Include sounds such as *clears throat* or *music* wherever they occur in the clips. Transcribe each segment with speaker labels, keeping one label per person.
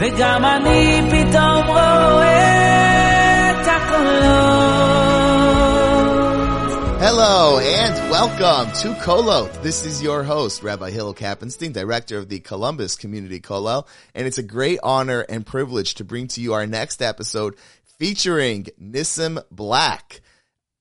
Speaker 1: וגם אני פתאום רואה את הקולות.
Speaker 2: Hello and welcome to Kolot. This is your host, Rabbi Hillel Kappenstein, director of the Columbus Community Kollel, and it's a great honor and privilege to bring to you our next episode featuring Nissim Black.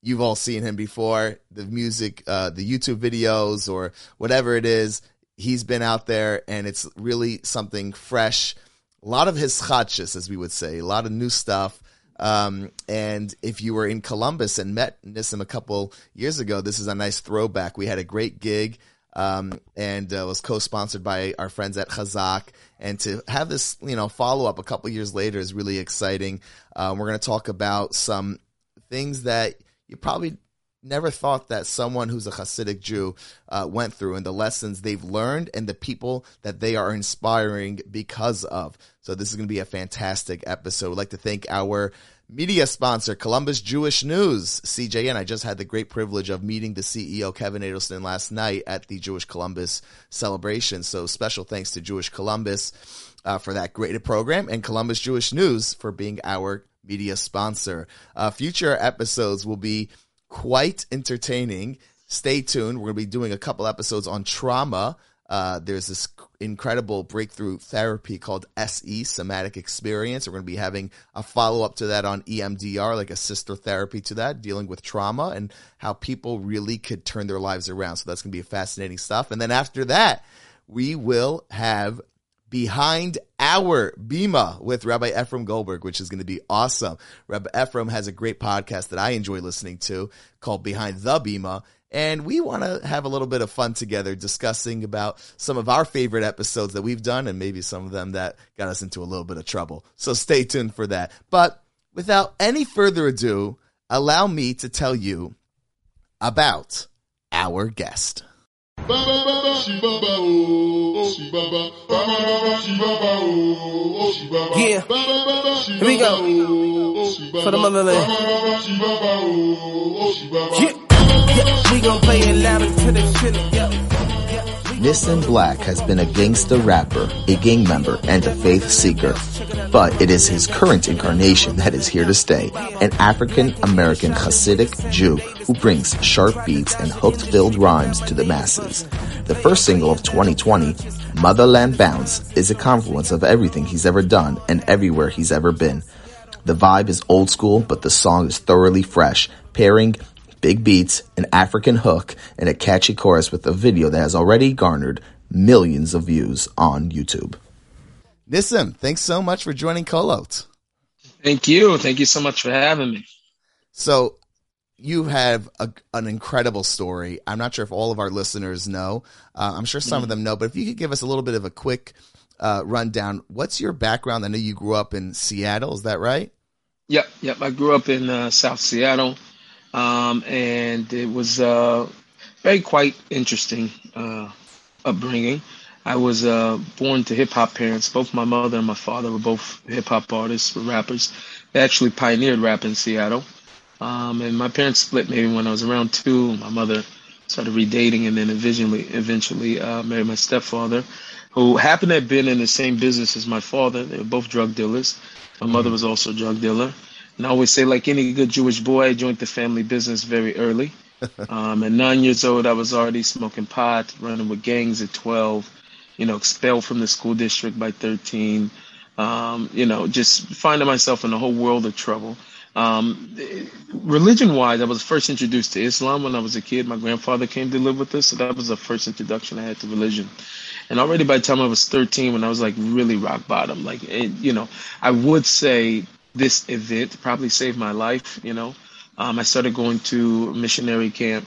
Speaker 2: You've all seen him before, the music, uh, the YouTube videos or whatever it is. He's been out there and it's really something fresh. a lot of his chachis, as we would say, a lot of new stuff. Um, and if you were in Columbus and met Nissim a couple years ago, this is a nice throwback. We had a great gig, um, and uh, was co-sponsored by our friends at Chazak. And to have this, you know, follow up a couple years later is really exciting. Um, we're going to talk about some things that you probably never thought that someone who's a Hasidic Jew uh, went through and the lessons they've learned and the people that they are inspiring because of. So this is going to be a fantastic episode. I'd like to thank our media sponsor, Columbus Jewish News, CJN. I just had the great privilege of meeting the CEO, Kevin Adelson, last night at the Jewish Columbus celebration. So special thanks to Jewish Columbus uh, for that great program and Columbus Jewish News for being our media sponsor. Uh, future episodes will be quite entertaining. Stay tuned. We're going to be doing a couple episodes on trauma. Uh, there's this incredible breakthrough therapy called SE, Somatic Experience. We're going to be having a follow up to that on EMDR, like a sister therapy to that, dealing with trauma and how people really could turn their lives around. So that's going to be fascinating stuff. And then after that, we will have behind our Bima with Rabbi Ephraim Goldberg, which is going to be awesome. Rabbi Ephraim has a great podcast that I enjoy listening to called Behind the Bima. And we want to have a little bit of fun together discussing about some of our favorite episodes that we've done and maybe some of them that got us into a little bit of trouble. So stay tuned for that. But without any further ado, allow me to tell you about our guest.
Speaker 3: Yeah, here we go. For the motherland. Yeah, yeah. we gon' play it loud until they feel it. Yeah.
Speaker 4: Nissim Black has been a gangster rapper, a gang member, and a faith seeker. But it is his current incarnation that is here to stay, an African American Hasidic Jew who brings sharp beats and hook-filled rhymes to the masses. The first single of 2020, Motherland Bounce, is a confluence of everything he's ever done and everywhere he's ever been. The vibe is old school, but the song is thoroughly fresh, pairing big beats, an African hook, and a catchy chorus with a video that has already garnered millions of views on YouTube.
Speaker 2: Nissim, thanks so much for joining Kolot.
Speaker 5: Thank you. Thank you so much for having me.
Speaker 2: So, you have a, an incredible story. I'm not sure if all of our listeners know. Uh, I'm sure some of them know, but if you could give us a little bit of a quick uh, rundown, what's your background? I know you grew up in Seattle. Is that right?
Speaker 5: Yep, yep. I grew up in uh, South Seattle, um, and it was uh, very quite interesting uh, upbringing. I was uh, born to hip hop parents. Both my mother and my father were both hip hop artists, were rappers. They actually pioneered rap in Seattle. Um, and my parents split maybe when I was around two. My mother started redating and then eventually, eventually uh, married my stepfather, who happened to have been in the same business as my father. They were both drug dealers. My mother was also a drug dealer. And I always say, like any good Jewish boy, I joined the family business very early. *laughs* Um, at nine years old, I was already smoking pot, running with gangs at 12, you know, expelled from the school district by 13, um, you know, just finding myself in a whole world of trouble. Um, religion wise, I was first introduced to Islam when I was a kid. My grandfather came to live with us, so that was the first introduction I had to religion. And already by the time I was 13, when I was like really rock bottom, like, it, you know, I would say this event probably saved my life, you know. Um, I started going to missionary camp,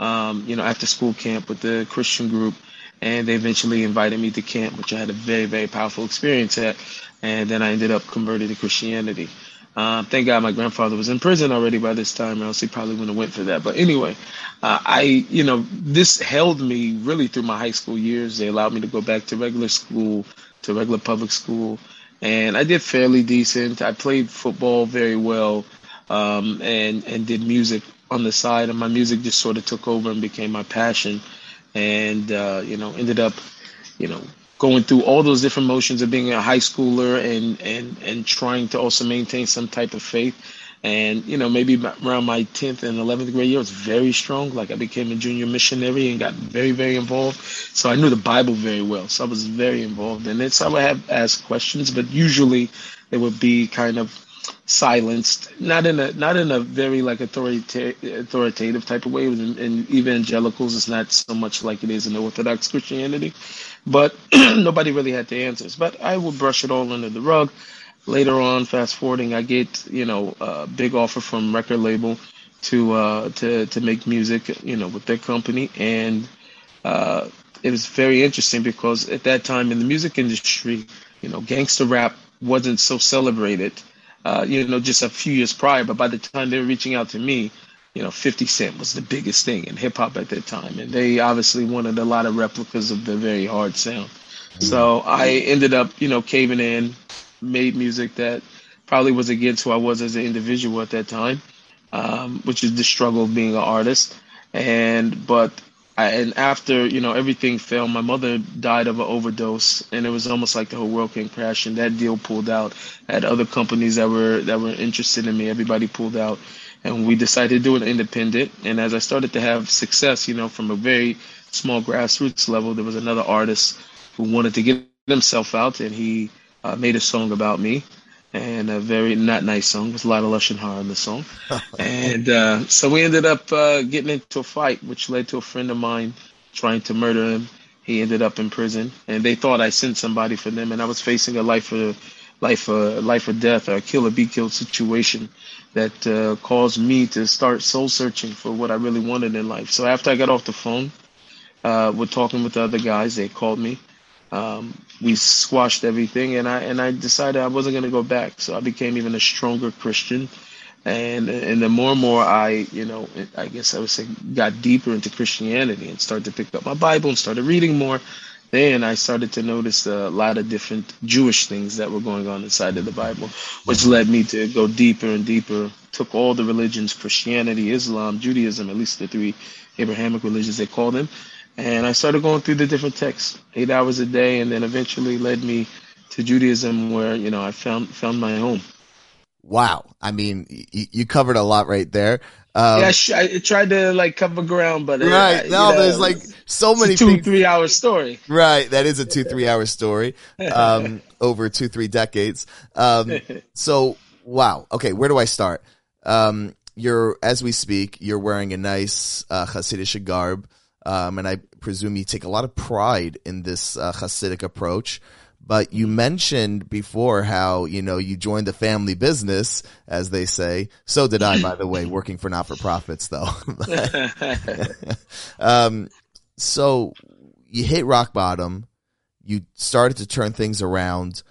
Speaker 5: um, you know, after school camp with the Christian group, and they eventually invited me to camp, which I had a very, very powerful experience at. And then I ended up converted to Christianity. Uh, thank God my grandfather was in prison already by this time, or else he probably wouldn't have went for that. But anyway, uh, I, you know, this held me really through my high school years. They allowed me to go back to regular school, to regular public school, and I did fairly decent. I played football very well, um, and and did music on the side, and my music just sort of took over and became my passion, and uh, you know, ended up, you know, going through all those different motions of being a high schooler and and and trying to also maintain some type of faith. And you know, maybe around my 10th and 11th grade year, I was very strong. Like I became a junior missionary and got very, very involved. So I knew the Bible very well. So I was very involved in it. So I would have asked questions, but usually they would be kind of silenced, not in a not in a very like authoritative authoritative type of way. In, in evangelicals, it's not so much like it is in Orthodox Christianity, but *clears throat* nobody really had the answers. But I would brush it all under the rug. Later on, fast forwarding, I get you know a big offer from record label to uh, to to make music, you know, with their company, and uh, it was very interesting because at that time in the music industry, you know, gangster rap wasn't so celebrated uh, you know, just a few years prior. But by the time they were reaching out to me, you know, 50 Cent was the biggest thing in hip hop at that time. And they obviously wanted a lot of replicas of the very hard sound. So I ended up, you know, caving in, made music that probably was against who I was as an individual at that time, um, which is the struggle of being an artist. And, but I, and after you know everything failed, my mother died of an overdose, and it was almost like the whole world came crashing. That deal pulled out. I had other companies that were that were interested in me. Everybody pulled out, and we decided to do it independent. And as I started to have success, you know, from a very small grassroots level, there was another artist who wanted to get himself out, and he uh, made a song about me and a very not nice song. There's a lot of Lashon Hara in the song. *laughs* and uh, so we ended up uh, getting into a fight, which led to a friend of mine trying to murder him. He ended up in prison, and they thought I sent somebody for them, and I was facing a life or life or life or death or a kill or be killed situation that uh, caused me to start soul searching for what I really wanted in life. So after I got off the phone, uh, with talking with the other guys, they called me um, we squashed everything, and I and I decided I wasn't going to go back. So I became even a stronger Christian, and and the more and more I, you know, I guess I would say, got deeper into Christianity and started to pick up my Bible and started reading more. Then I started to notice a lot of different Jewish things that were going on inside of the Bible, which led me to go deeper and deeper. Took all the religions, Christianity, Islam, Judaism, at least the three Abrahamic religions they call them, and I started going through the different texts, eight hours a day, and then eventually led me to Judaism, where you know I found found my home.
Speaker 2: Wow, I mean, y- you covered a lot right there. Um,
Speaker 5: yeah, I, sh- I tried to like cover ground, but uh,
Speaker 2: right
Speaker 5: you
Speaker 2: no,
Speaker 5: know,
Speaker 2: there's like so many
Speaker 5: two
Speaker 2: things.
Speaker 5: three hour story.
Speaker 2: Right, that is a two three hour story, *laughs* um, over two three decades. Um, *laughs* so wow, okay, where do I start? Um, you're as we speak, you're wearing a nice uh, Hasidic garb. Um, and I presume you take a lot of pride in this uh, Hasidic approach. But you mentioned before how you know you joined the family business, as they say. So did I, by the way, working for not for profits, though. *laughs* um, so you hit rock bottom. You started to turn things around.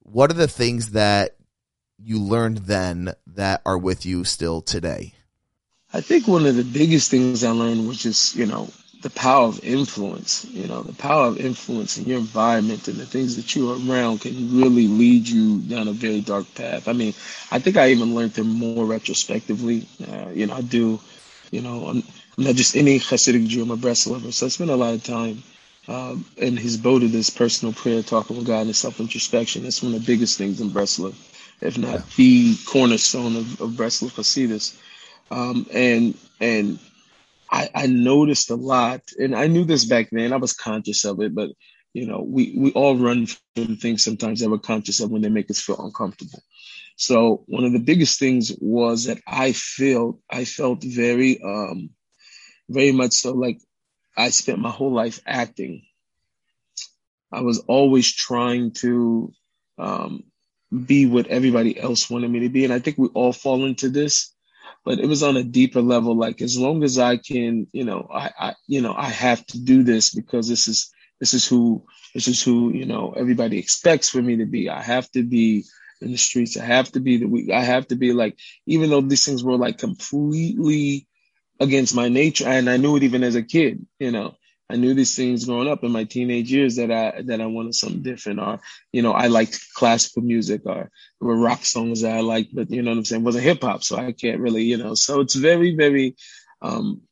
Speaker 2: What are the things that you learned then that are with you still today?
Speaker 5: I think one of the biggest things I learned was just you know the power of influence. You know, the power of influence in your environment and the things that you're around can really lead you down a very dark path. I mean, I think I even learned them more retrospectively. Uh, you know, I do, you know, I'm, I'm, not just any Hasidic Jew, I'm a Breslover. So I spend a lot of time um, in hisbodedus personal prayer, talking with God and self introspection. That's one of the biggest things in Breslov, if not yeah. the cornerstone of, of Breslov Hasidus. Um, and, and, I, I noticed a lot, and I knew this back then. I was conscious of it, but you know, we we all run from things sometimes that we're conscious of when they make us feel uncomfortable. So one of the biggest things was that I felt I felt very um very much so like I spent my whole life acting. I was always trying to um, be what everybody else wanted me to be, and I think we all fall into this but it was on a deeper level. Like as long as I can, you know, I, I, you know, I have to do this because this is this is who this is who you know everybody expects for me to be. I have to be in the streets. I have to be the weak. I have to be like, even though these things were like completely against my nature, and I knew it even as a kid, you know. I knew these things growing up in my teenage years that I that I wanted something different, or you know, I liked classical music, or there were rock songs that I liked, but you know what I'm saying, it wasn't hip hop, so I can't really, you know. So it's very, very, um,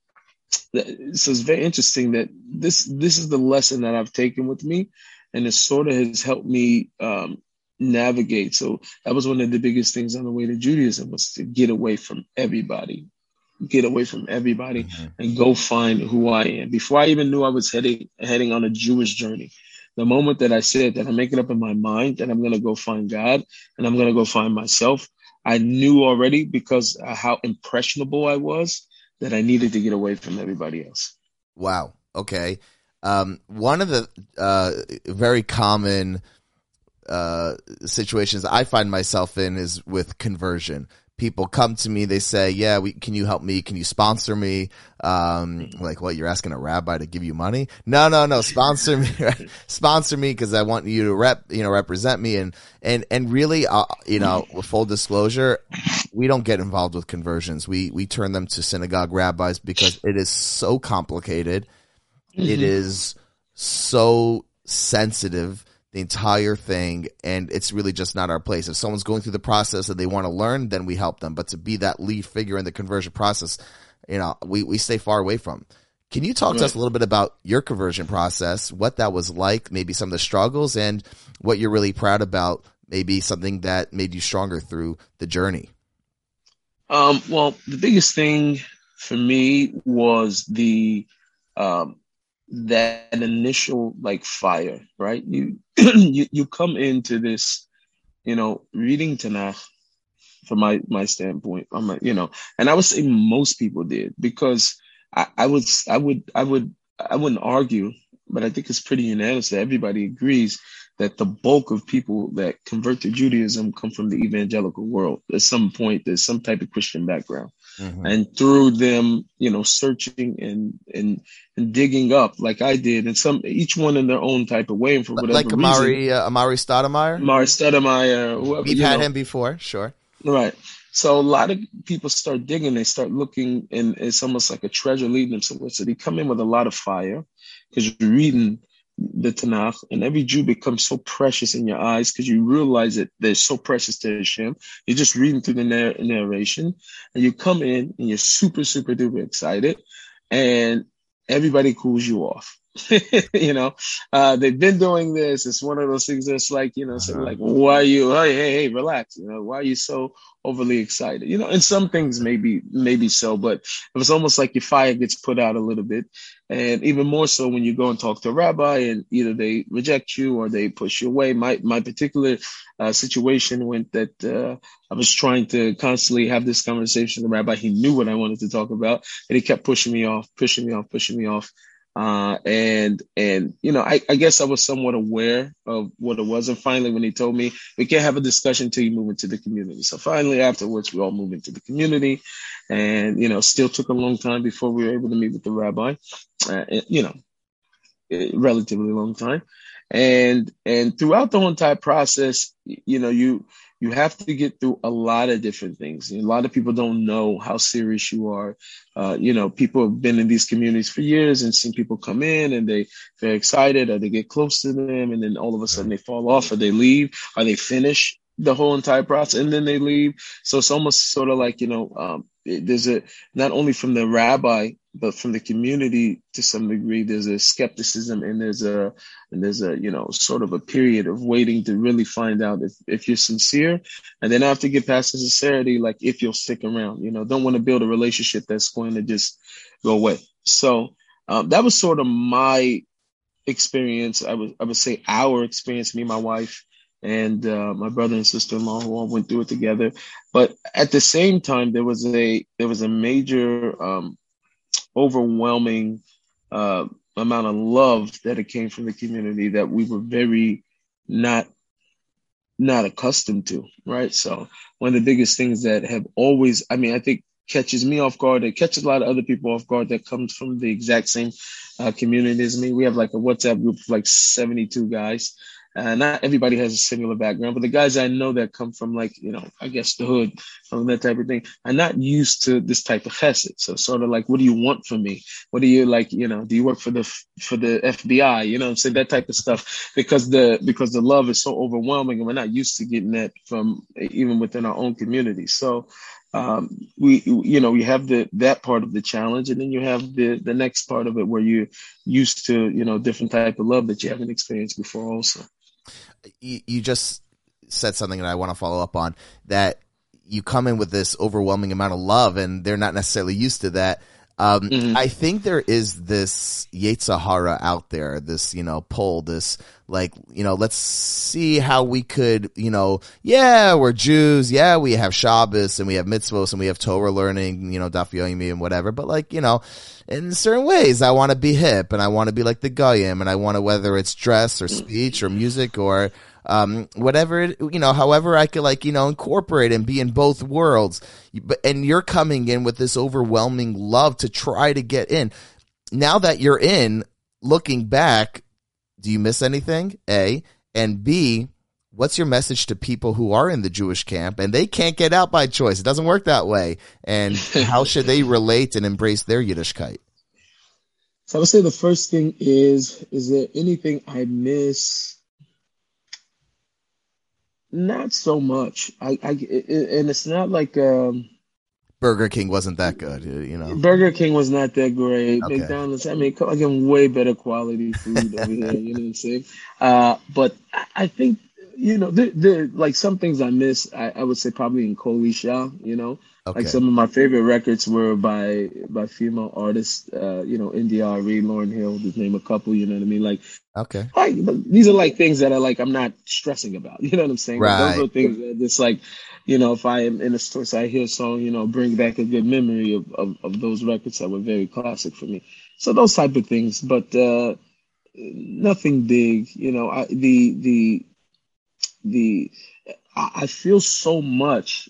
Speaker 5: so it's very interesting that this this is the lesson that I've taken with me, and it sort of has helped me um, navigate. So that was one of the biggest things on the way to Judaism was to get away from everybody, get away from everybody, mm-hmm. and go find who I am. Before I even knew I was heading heading on a Jewish journey, the moment that I said that I make it up in my mind that I'm going to go find God and I'm going to go find myself, I knew already because how impressionable I was that I needed to get away from everybody else.
Speaker 2: Wow. Okay. Um, one of the uh, very common uh, situations I find myself in is with conversion. People come to me, they say, "Yeah, we, can you help me? Can you sponsor me?" Um, like, what? You're asking a rabbi to give you money? No, no, no. Sponsor me, *laughs* sponsor me because I want you to rep, you know, represent me. And and and really, uh, you know, with full disclosure, we don't get involved with conversions. We we turn them to synagogue rabbis because it is so complicated. Mm-hmm. It is so sensitive the entire thing and it's really just not our place. If someone's going through the process and they want to learn, then we help them. But to be that lead figure in the conversion process, you know, we, we stay far away from. Can you talk right. to us a little bit about your conversion process, what that was like, maybe some of the struggles and what you're really proud about, maybe something that made you stronger through the journey?
Speaker 5: Um, well, the biggest thing for me was the um, that initial like fire, right? You *clears throat* you you come into this, you know, reading Tanakh from my my standpoint. I'm you know, and I would say most people did because I, I would I would I would I wouldn't argue, but I think it's pretty unanimous that everybody agrees that the bulk of people that convert to Judaism come from the evangelical world. At some point, there's some type of Christian background. Mm-hmm. And through them, you know, searching and, and and digging up like I did, and some each one in their own type of way, and for whatever
Speaker 2: like Amari
Speaker 5: reason,
Speaker 2: uh, Amar'e Stoudemire.
Speaker 5: Amar'e Stoudemire, whoever.
Speaker 2: We've had know. him before, sure.
Speaker 5: Right. So a lot of people start digging, they start looking, and it's almost like a treasure leading them somewhere. So they come in with a lot of fire because you're reading the Tanakh, and every Jew becomes so precious in your eyes because you realize that they're so precious to Hashem. You're just reading through the narr- narration, and you come in and you're super, super duper excited, and everybody cools you off. *laughs* you know, uh, they've been doing this. It's one of those things that's like, you know, uh-huh. like, why are you, hey, hey, hey, relax. You know, why are you so overly excited? You know, and some things maybe, maybe so, but it was almost like your fire gets put out a little bit. And even more so when you go and talk to a rabbi and either they reject you or they push you away. My, my particular uh, situation went that uh, I was trying to constantly have this conversation with the rabbi. He knew what I wanted to talk about and he kept pushing me off, pushing me off, pushing me off. Uh, and, and, you know, I, I guess I was somewhat aware of what it was. And finally, when he told me we can't have a discussion until you move into the community. So finally, afterwards, we all moved into the community and, you know, still took a long time before we were able to meet with the rabbi, uh, you know, relatively long time. And, and throughout the whole entire process, you know, you, you have to get through a lot of different things. A lot of people don't know how serious you are. Uh, you know, people have been in these communities for years and seen people come in and they they're excited or they get close to them and then all of a sudden they fall off or they leave or they finish the whole entire process and then they leave. So it's almost sort of like, you know, um, there's a, not only from the rabbi, but from the community to some degree, there's a skepticism and there's a, and there's a, you know, sort of a period of waiting to really find out if, if you're sincere. And then after get past the sincerity, like if you'll stick around, you know, don't want to build a relationship that's going to just go away. So, um, that was sort of my experience. I would, I would say our experience, me and my wife and uh, my brother and sister-in-law who all went through it together. But at the same time, there was a there was a major, um, overwhelming uh, amount of love that it came from the community that we were very not not accustomed to, right? So one of the biggest things that have always, I mean, I think catches me off guard. It catches a lot of other people off guard that comes from the exact same uh, community as me. We have like a WhatsApp group of like 72 guys uh, not everybody has a similar background, but the guys I know that come from like, you know, I guess the hood, from that type of thing, are not used to this type of chesed. So sort of like, what do you want from me? What do you like, you know, do you work for the, for the FBI? You know I'm saying? That type of stuff because the, because the love is so overwhelming and we're not used to getting that from even within our own community. So, um, we you know you have the that part of the challenge and then you have the the next part of it where you're used to you know different type of love that you haven't experienced before also
Speaker 2: you, you just said something that I want to follow up on that you come in with this overwhelming amount of love and they're not necessarily used to that. Um,
Speaker 5: Mhm.
Speaker 2: I think there is this yetzer hara out there, this, you know, pull, this like, you know, let's see how we could, you know, yeah, we're Jews. Yeah, we have Shabbos and we have mitzvos and we have Torah learning, you know, Daf Yomi and whatever. But like, you know, in certain ways, I want to be hip and I want to be like the Goyim and I want to, whether it's dress or speech or music or, um, whatever, it, you know, however I could like, you know, incorporate and be in both worlds. But, and you're coming in with this overwhelming love to try to get in. Now that you're in, looking back, do you miss anything? A and B, what's your message to people who are in the Jewish camp and they can't get out by choice? It doesn't work that way. And *laughs* how should they relate and embrace their Yiddishkeit?
Speaker 5: So I would say the first thing is, is there anything I miss? Not so much. I, I it- and it's not like um,
Speaker 2: Burger King wasn't that good, you know.
Speaker 5: Burger King was not that great.
Speaker 2: Okay.
Speaker 5: McDonald's, I mean, I get way better quality food over here. You know what I'm saying? Uh, but I, I think you know, the the like some things I miss. I, I would say probably in kol isha. You know,
Speaker 2: Okay.
Speaker 5: like some of my favorite records were by by female artists. Uh, you know, Ari, Lauryn Hill, just name a couple. You know what I mean? Like,
Speaker 2: Okay.
Speaker 5: like these are like things that are like I'm not stressing about. *laughs* You know what I'm saying? Like,
Speaker 2: Right.
Speaker 5: those are things that just like, you know, if I am in a store, so I hear a song, you know, bring back a good memory of, of, of those records that were very classic for me. So those type of things, but uh, nothing big. You know, I, the the the I, feel so much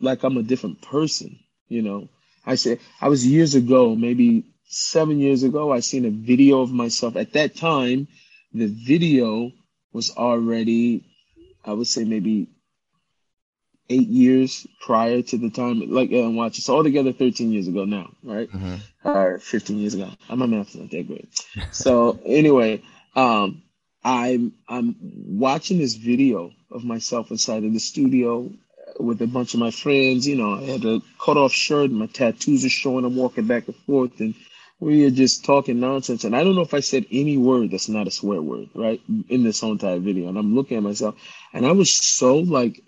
Speaker 5: like I'm a different person. You know, I said I was years ago, maybe seven years ago. I seen a video of myself. At that time, the video was already, I would say maybe eight years prior to the time, like uh, watch It's So altogether, 13 years ago now, right?
Speaker 2: hmm
Speaker 5: or 15 years ago. Uh, My math's not that great. So *laughs* anyway, um, I'm I'm watching this video of myself inside of the studio with a bunch of my friends. You know, I had a cut off shirt, my tattoos are showing. I'm walking back and forth, and we are just talking nonsense. And I don't know if I said any word that's not a swear word, right, in this whole entire video. And I'm looking at myself, and I was so like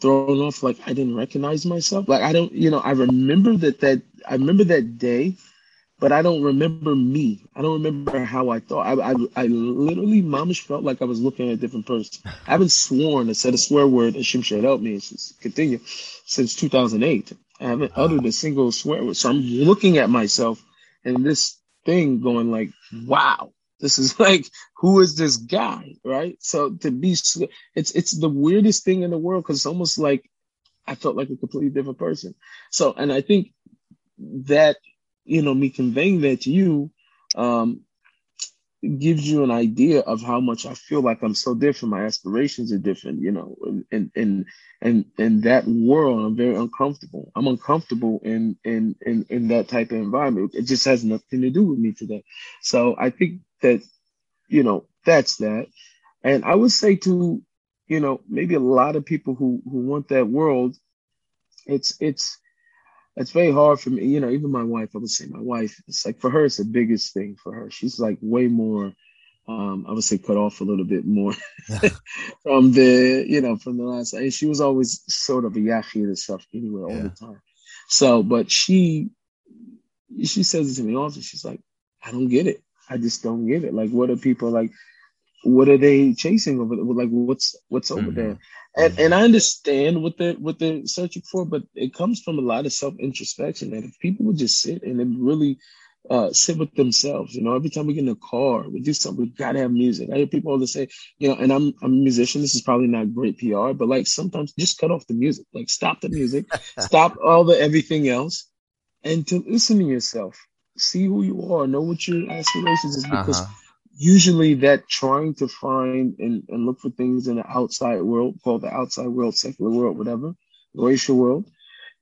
Speaker 5: thrown off, like I didn't recognize myself. Like I don't, you know, I remember that that I remember that day, but I don't remember me. I don't remember how I thought. I I, I literally, mamash felt like I was looking at a different person. I haven't sworn or said a swear word, and Shim should help me since continue since 2008. I haven't uttered a single swear word. So I'm looking at myself and this thing going like, wow, this is *laughs* like, who is this guy? Right. So to be, it's, it's the weirdest thing in the world because it's almost like I felt like a completely different person. So, and I think that, you know, me conveying that to you, um, gives you an idea of how much I feel like I'm so different. My aspirations are different, you know, and and and in that world, I'm very uncomfortable. I'm uncomfortable in in in in that type of environment. It just has nothing to do with me today. So I think that, you know, that's that. And I would say to, you know, maybe a lot of people who who want that world, it's it's it's very hard for me. You know, even my wife, I would say my wife, it's like for her, it's the biggest thing for her. She's like way more, um, I would say cut off a little bit more *laughs* from the, you know, from the last, and she was always sort of a yachid and stuff anyway, all
Speaker 2: Yeah.
Speaker 5: the time. So, but she, she says it to me often. She's like, I don't get it. I just don't get it. Like, what are people like? What are they chasing over? there? Like, what's what's over
Speaker 2: Mhm.
Speaker 5: there? And and I understand what they're what they're searching for, but it comes from a lot of self introspection. And if people would just sit and then really uh, sit with themselves, you know, every time we get in a car, we do something, we gotta have music. I hear people all the say, you know, and I'm I'm a musician. This is probably not great PR, but like sometimes just cut off the music, like stop the music, *laughs* stop all the everything else, and to listen to yourself, see who you are, know what your aspirations is, because
Speaker 2: Uh-huh.
Speaker 5: Usually that trying to find and, and look for things in the outside world, called the outside world, secular world, whatever, racial world,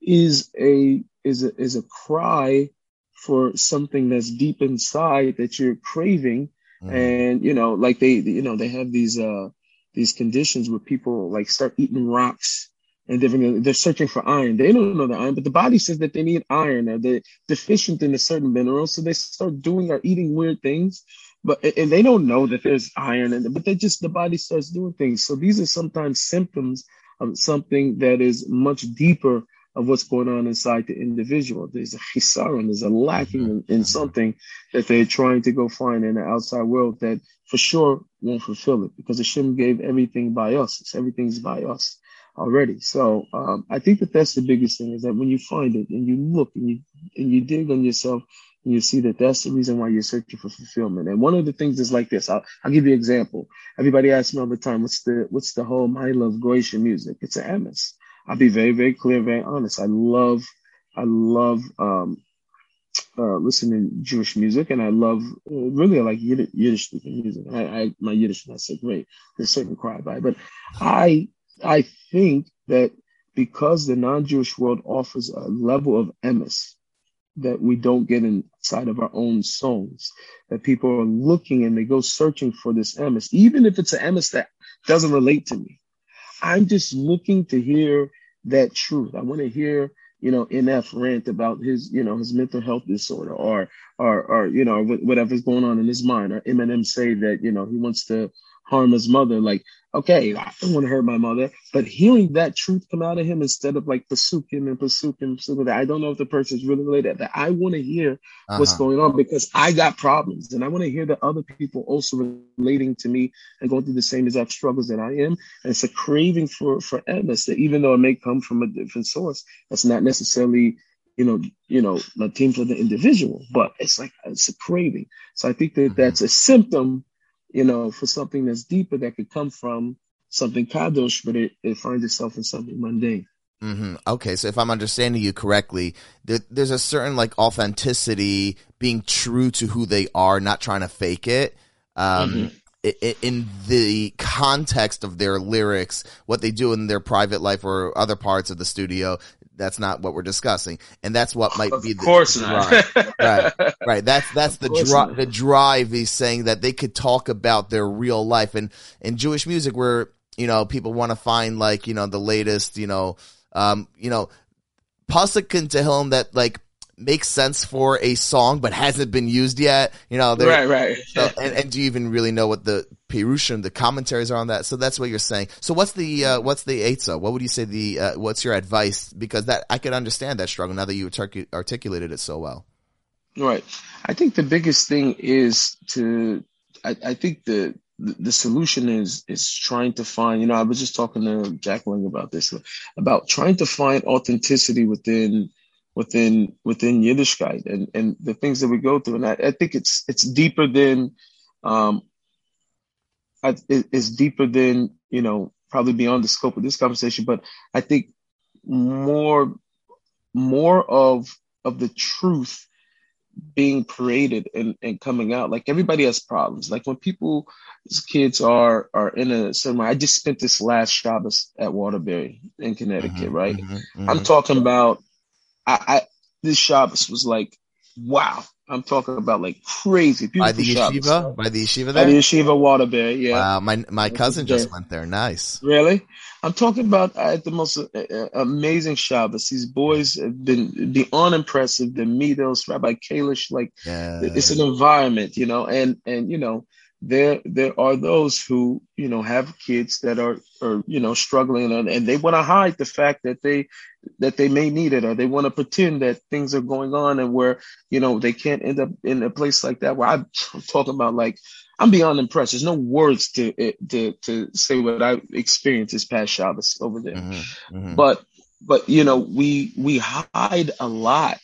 Speaker 5: is a is a is a cry for something that's deep inside that you're craving.
Speaker 2: Mhm.
Speaker 5: And you know, like they you know, they have these uh these conditions where people like start eating rocks and different. They're searching for iron. They don't know the iron, but the body says that they need iron or they're deficient in a certain mineral, so they start doing or eating weird things. But and they don't know that there's iron in it, but they just the body starts doing things. So these are sometimes symptoms of something that is much deeper of what's going on inside the individual. There's a chisaron, there's a lacking in, in, mm-hmm. something that they're trying to go find in the outside world that for sure won't fulfill it because Hashem gave everything by us. It's, everything's by us already. So um, I think that that's the biggest thing is that when you find it and you look and you and you dig on yourself and you see that that's the reason why you're searching for fulfillment. And one of the things is like this. I'll, I'll give you an example. Everybody asks me all the time, what's the what's the whole my love Goyish music? It's an emes. I'll be very very clear, very honest. I love I love um, uh, listening Jewish music, and I love uh, really I like Yiddish, Yiddish music. I, I my Yiddish is not so great. There's certain cry by, but I I think that because the non-Jewish world offers a level of emes that we don't get inside of our own songs, that people are looking and they go searching for this emes, even if it's an emes that doesn't relate to me. I'm just looking to hear that truth. I want to hear, you know, NF rant about his, you know, his mental health disorder or, or, or, you know, whatever's going on in his mind or Eminem say that, you know, he wants to harm his mother. Like, okay, I don't want to hurt my mother, but hearing that truth come out of him instead of like pasukim and pasukim, pasukim I don't know if the person's really related. That I want to hear uh-huh. what's going on because I got problems, and I want to hear that other people also relating to me and going through the same exact struggles that I am. And it's a craving for for emes that even though it may come from a different source, that's not necessarily you know, you know, team for the individual, but it's like it's a craving. So I think that mm-hmm. that's a symptom you know, for something that's deeper that could come from something kadosh, but it, it finds itself in something mundane.
Speaker 2: Mm-hmm. Okay, so if I'm understanding you correctly, there, there's a certain like authenticity, being true to who they are, not trying to fake it. Um, mm-hmm. in the context of their lyrics, what they do in their private life or other parts of the studio, that's not what we're discussing, and that's what might
Speaker 5: of
Speaker 2: be the
Speaker 5: course
Speaker 2: drive. right, *laughs* right. That's that's the drive. The drive is saying that they could talk about their real life, and in Jewish music, where you know people want to find like you know the latest, you know, um, you know, pasuk in Tehillim that like makes sense for a song but hasn't been used yet. You know,
Speaker 5: right, right.
Speaker 2: So, and, and, do you even really know what the pirushim, the commentaries are on that? So that's what you're saying. So what's the uh, what's the eitzah? What would you say the uh, what's your advice? Because that I could understand that struggle now that you articulated it so well.
Speaker 5: Right. I think the biggest thing is to. I, I think the the solution is is trying to find you know i was just talking to jacqueline about this about trying to find authenticity within within within Yiddishkeit and and the things that we go through. And I, I think it's it's deeper than um, it's deeper than you know probably beyond the scope of this conversation. But I think more more of of the truth being created and, and coming out like everybody has problems like when people kids are are in a certain i just spent this last Shabbos at waterbury in connecticut mm-hmm, right mm-hmm, mm-hmm. i'm talking about I, I this Shabbos was like, wow. I'm talking about like crazy. Beautiful
Speaker 2: by the
Speaker 5: Shabbos.
Speaker 2: yeshiva, by the yeshiva there.
Speaker 5: By the yeshiva Waterbury, yeah.
Speaker 2: Wow, my my cousin just went there. Nice.
Speaker 5: Really? I'm talking about I had the most uh, uh, amazing Shabbos. These boys have been beyond impressive. The Midos, Rabbi Kalish, like it's an environment, you know, and and you know there there are those who you know have kids that are are you know struggling and, and they want to hide the fact that they that they may need it or they want to pretend that things are going on and where you know they can't end up in a place like that where I'm, *laughs* talking about like I'm beyond impressed. There's no words to to to say what I experienced this past Shabbos over there, mm-hmm, mm-hmm. but but you know we we hide a lot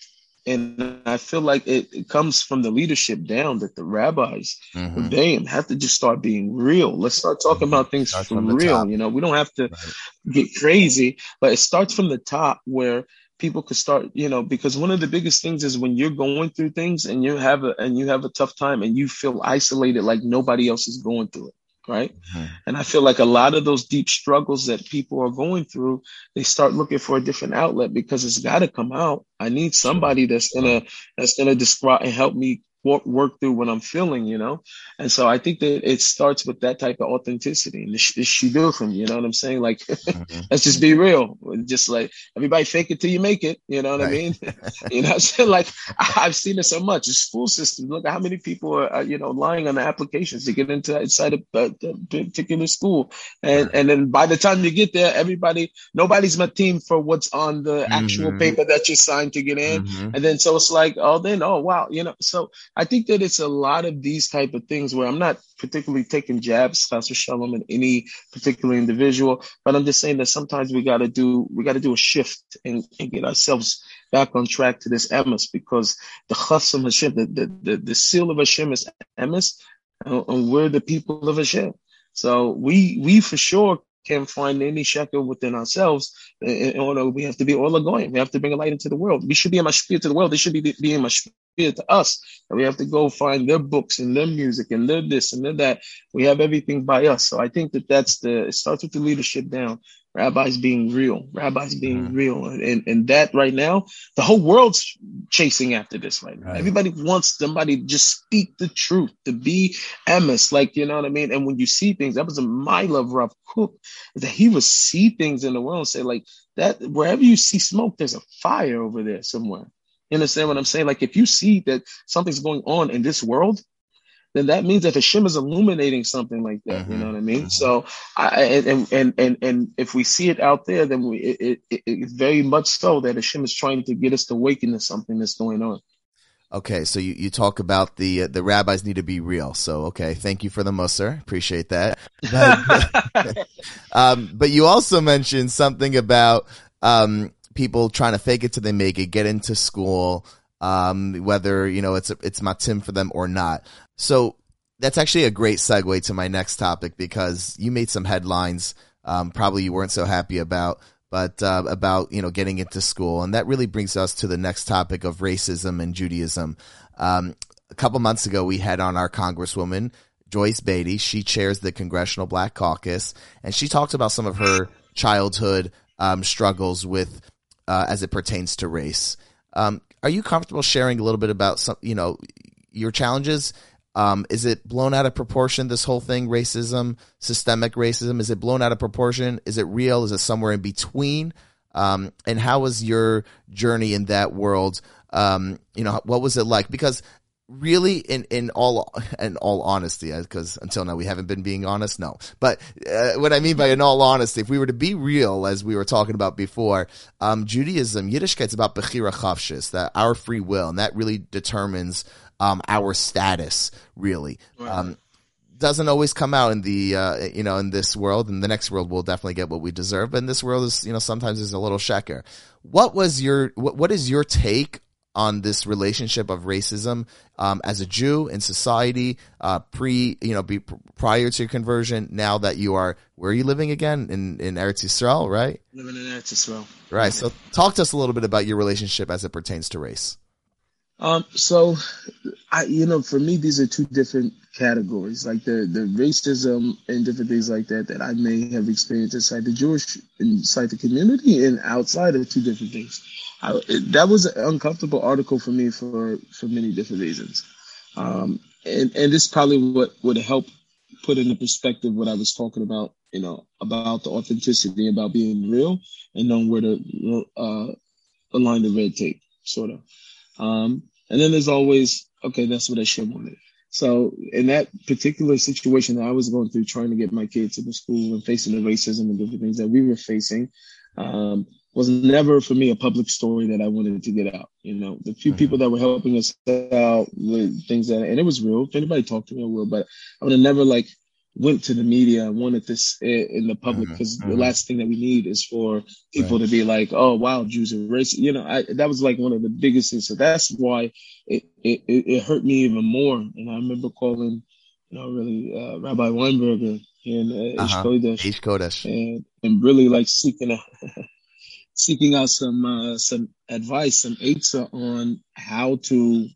Speaker 5: and I feel like it, it, comes from the leadership down that the rabbis, mm-hmm. damn, have to just start being real. Let's start talking mm-hmm. about things for real. Top. You know, we don't have to right. get crazy, but it starts from the top where people could start, you know, because one of the biggest things is when you're going through things and you have a and you have a tough time and you feel isolated like nobody else is going through it right? Mm-hmm. And I feel like a lot of those deep struggles that people are going through, they start looking for a different outlet because it's got to come out. I need somebody that's gonna that's gonna describe and help me work, work through what I'm feeling, you know? And so I think that it starts with that type of authenticity and this, this from you know what I'm saying? Like, mm-hmm. *laughs* let's just be real. Just like everybody fake it till you make it. You know what right. I mean? *laughs* you know I'm saying? Like I've seen it so much. The school system, look at how many people are, you know, lying on the applications to get into inside a, a, a particular school. And, right. and then by the time you get there, everybody, nobody's my team for what's on the actual mm-hmm. paper that you signed to get in. Mm-hmm. And then, so it's like, oh, then, oh, wow. You know, so I think that it's a lot of these type of things where I'm not particularly taking jabs, Pastor Shalom, and any particular individual, but I'm just saying that sometimes we got to do, we got to do a shift and, and, get ourselves back on track to this emes because the chasam Hashem, the, the, the, the, seal of Hashem is emes, and we're the people of Hashem. So we, we for sure can find any shekel within ourselves in order we have to be all going. We have to bring a light into the world. We should be in a mashpia to the world. They should be being mashpia to us. And we have to go find their books and their music and their this and their that. We have everything by us. So I think that that's the, it starts with the leadership down rabbis being real, rabbis being mm-hmm. real. And, and that right now, the whole world's chasing after this right now. Right. Everybody wants somebody to just speak the truth, to be emes, like, you know what I mean? And when you see things, that was a my love Rav Kook, that he would see things in the world and say, like, that wherever you see smoke, there's a fire over there somewhere. You understand what I'm saying? Like, if you see that something's going on in this world, then that means that Hashem is illuminating something like that. Mm-hmm. You know what I mean? Mm-hmm. So, I, and, and, and, and if we see it out there, then we, it, it, it's very much so that Hashem is trying to get us to awaken to something that's going on.
Speaker 2: Okay, so you, you talk about the uh, the rabbis need to be real. So okay, thank you for the musser, appreciate that. *laughs* *laughs* um, but you also mentioned something about um, people trying to fake it till they make it, get into school, um, whether you know it's it's matim for them or not. So that's actually a great segue to my next topic because you made some headlines. Um, probably you weren't so happy about, but uh, about you know getting into school, and that really brings us to the next topic of racism and Judaism. Um, a couple months ago, we had on our Congresswoman Joyce Beatty. She chairs the Congressional Black Caucus, and she talked about some of her childhood um, struggles with uh, as it pertains to race. Um, are you comfortable sharing a little bit about some, you know, your challenges um, is it blown out of proportion? This whole thing, racism, systemic racism, is it blown out of proportion? Is it real? Is it somewhere in between? Um, and how was your journey in that world? Um, you know, what was it like? Because really, in in all in all honesty, because uh, until now we haven't been being honest. No, but uh, what I mean by in all honesty, if we were to be real, as we were talking about before, um, Judaism, Yiddishkeit is about bechira chofshis, that our free will, and that really determines um, our status really. Um, doesn't always come out in the uh, you know in this world. In the next world, we'll definitely get what we deserve. But in this world, is you know sometimes is a little sheker. What was your what, what is your take on this relationship of racism um, as a Jew in society, uh, pre, you know, be, prior to your conversion. Now that you are, where are you living again? In in Eretz Yisrael, right?
Speaker 5: Living in Eretz Yisrael.
Speaker 2: Right. So, talk to us a little bit about your relationship as it pertains to race.
Speaker 5: Um, so, I you know, for me, these are two different categories, like the the racism and different things like that that I may have experienced inside the Jewish inside the community and outside of two different things. I, that was an uncomfortable article for me for for many different reasons, um, and and this probably what would help put into perspective what I was talking about, you know, about the authenticity, about being real, and knowing where to uh, align the red tape, sort of. Um, and then there's always, okay, that's what I should want. it. So in that particular situation that I was going through, trying to get my kids to the school and facing the racism and different things that we were facing, um, was never for me a public story that I wanted to get out. You know, the few mm-hmm. people that were helping us out with things that, and it was real. If anybody talked to me, I will, but I would have never like went to the media and wanted this in the public because mm-hmm. the mm-hmm. last thing that we need is for people right. to be like, "Oh, wow, Jews are racist." You know, I, that was like one of the biggest things. So that's why it, it, it hurt me even more. And I remember calling, you know, really uh, Rabbi Weinberger in uh, uh-huh. Kodesh,
Speaker 2: Kodesh,
Speaker 5: and and really like seeking a, *laughs* seeking out some uh, some advice, some answer on how to,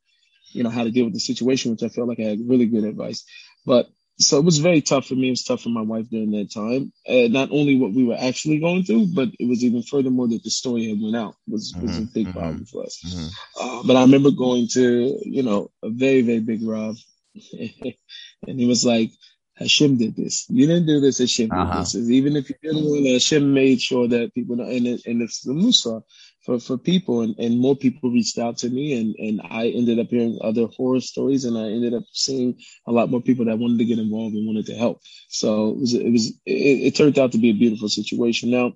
Speaker 5: you know, how to deal with the situation, which I felt like I had really good advice. But so it was very tough for me. It was tough for my wife during that time. Uh, not only what we were actually going through, but it was even furthermore that the story had went out was was a
Speaker 2: Mhm,
Speaker 5: big
Speaker 2: mhm,
Speaker 5: problem for us.
Speaker 2: mhm.
Speaker 5: Uh, but I remember going to you know a very very big Rob, *laughs* and he was like, Hashem did this. You didn't do this. Hashem
Speaker 2: Uh-huh.
Speaker 5: did this. Even if you didn't want it, Hashem made sure that people know. And it, and it's the Musa for, for people, and, and more people reached out to me, and and I ended up hearing other horror stories, and I ended up seeing a lot more people that wanted to get involved and wanted to help. So it was it was it, it turned out to be a beautiful situation. Now.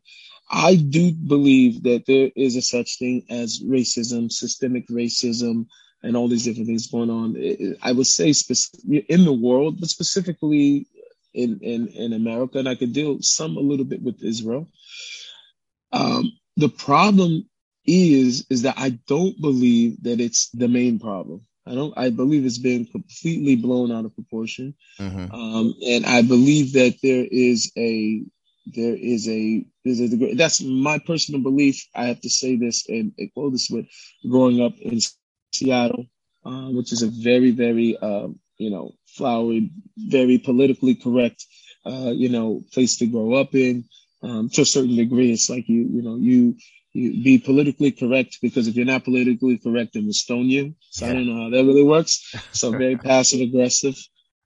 Speaker 5: I do believe that there is a such thing as racism, systemic racism, and all these different things going on. It- it- I would say spec- in the world, but specifically in, in, in America, and I could deal some a little bit with Israel. Um, the problem is is that I don't believe that it's the main problem. I don't. I believe it's been completely blown out of proportion,
Speaker 2: Mhm.
Speaker 5: um, and I believe that there is a there is a there's a degree. That's my personal belief. I have to say this and, and quote this with growing up in Seattle, uh, which is a very very um, you know flowery, very politically correct uh, you know place to grow up in. Um, to a certain degree, it's like you you know you you be politically correct because if you're not politically correct, then we'll stone you. So I don't know how that really works. So very *laughs* passive aggressive.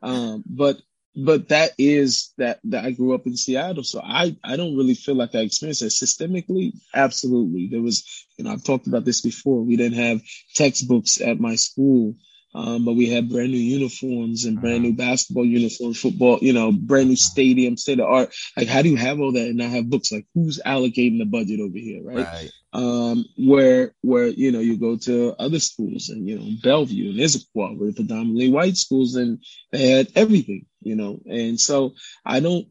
Speaker 5: Um, but but that is that that I grew up in Seattle, so I I don't really feel like I experienced that systemically. Absolutely, there was you know I've talked about this before. We didn't have textbooks at my school, um, but we had brand new uniforms and brand new basketball uniforms, football, you know, brand new stadium, state of art. Like, how do you have all that and not have books? Like, who's allocating the budget over here, right?
Speaker 2: Right.
Speaker 5: um, where where you know you go to other schools and you know Bellevue and Issaquah were predominantly white schools and they had everything, you know, and so I don't.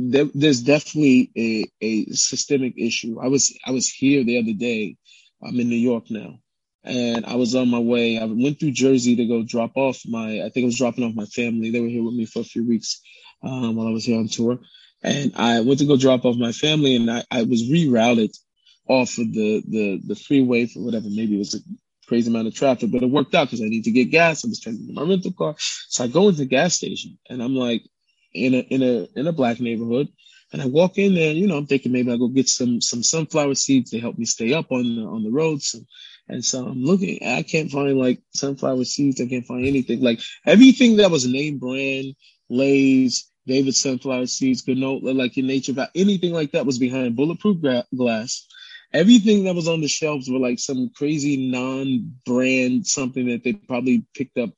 Speaker 5: There, there's definitely a, a systemic issue. I was I was here the other day. I'm in New York now, and I was on my way. I went through Jersey to go drop off my. I think I was dropping off my family. They were here with me for a few weeks um, while I was here on tour, and I went to go drop off my family, and I, I was rerouted off of the the the freeway for whatever maybe it was a crazy amount of traffic, but it worked out because I need to get gas. I was trying to get my rental car, so I go into the gas station and I'm like in a in a in a black neighborhood, and I walk in there. You know, I'm thinking maybe I'll go get some some sunflower seeds to help me stay up on the on the roads. And, and so I'm looking, I can't find like sunflower seeds. I can't find anything. Like everything that was name brand, Lay's, David sunflower seeds, granola, like your nature, Val- anything like that was behind bulletproof gra- glass everything that was on the shelves were like some crazy non-brand something that they probably picked up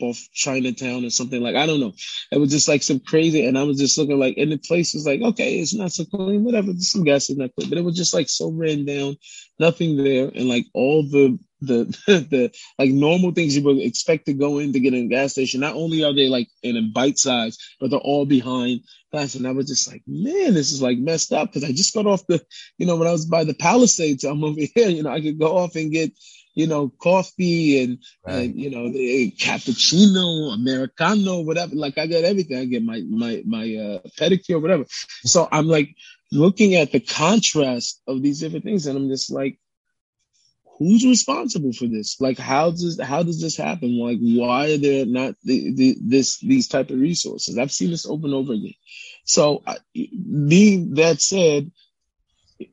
Speaker 5: off Chinatown or something like I don't know. It was just like some crazy, and I was just looking like, and the place was like, okay, it's not so clean, whatever. Some gas is not clean, but it was just like so ran down, nothing there, and like all the the *laughs* the like normal things you would expect to go in to get in a gas station. Not only are they like in a bite size, but they're all behind glass. And I was just like, man, this is like messed up because I just got off the, you know, when I was by the Palisades, I'm over *laughs* here, you know, I could go off and get, you know, coffee and,
Speaker 2: Right.
Speaker 5: and you know, the cappuccino, americano, whatever. Like I got everything. I get my my my uh, pedicure, whatever. So I'm like looking at the contrast of these different things, and I'm just like, who's responsible for this? Like, how does how does this happen? Like, why are there not the, the, this these type of resources? I've seen this over and over again. So, being that said,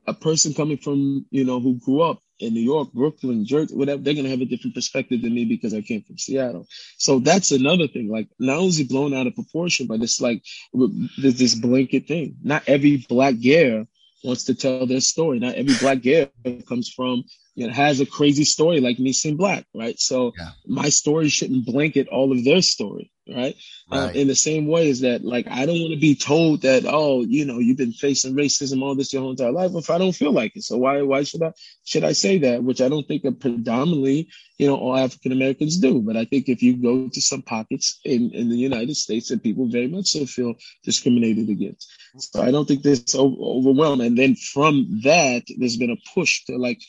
Speaker 5: a person coming from you know who grew up in New York, Brooklyn, Jersey, whatever, they're gonna have a different perspective than me because I came from Seattle. So that's another thing. Like, not only is it blown out of proportion, but it's like there's this blanket thing. Not every black gear wants to tell their story. Not every black gear comes from know has a crazy story like me seeing black, right? So
Speaker 2: Yeah.
Speaker 5: my story shouldn't blanket all of their story, right? Uh, in the same way as that, like I don't want to be told that, oh, you know, you've been facing racism all this your whole entire life if I don't feel like it. So why why should I should I say that? Which I don't think that predominantly, you know, all African Americans do. But I think if you go to some pockets in, in the United States that people very much so feel discriminated against. So I don't think this overwhelming. And then from that, there's been a push to like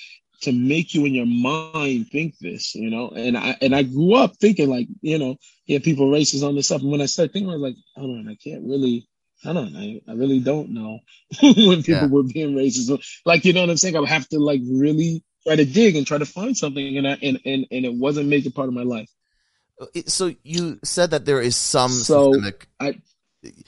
Speaker 5: to make you in your mind think this, you know. And I and I grew up thinking like, you know, yeah, people racist on this stuff. And when I started thinking, I was like, hold on, I can't really, hold on, I, I really don't know *laughs* when people
Speaker 2: Yeah.
Speaker 5: were being racist. Like, you know what I'm saying? I would have to like really try to dig and try to find something, and I and and, and it wasn't major part of my life.
Speaker 2: So you said that there is some
Speaker 5: So,
Speaker 2: systemic.
Speaker 5: I-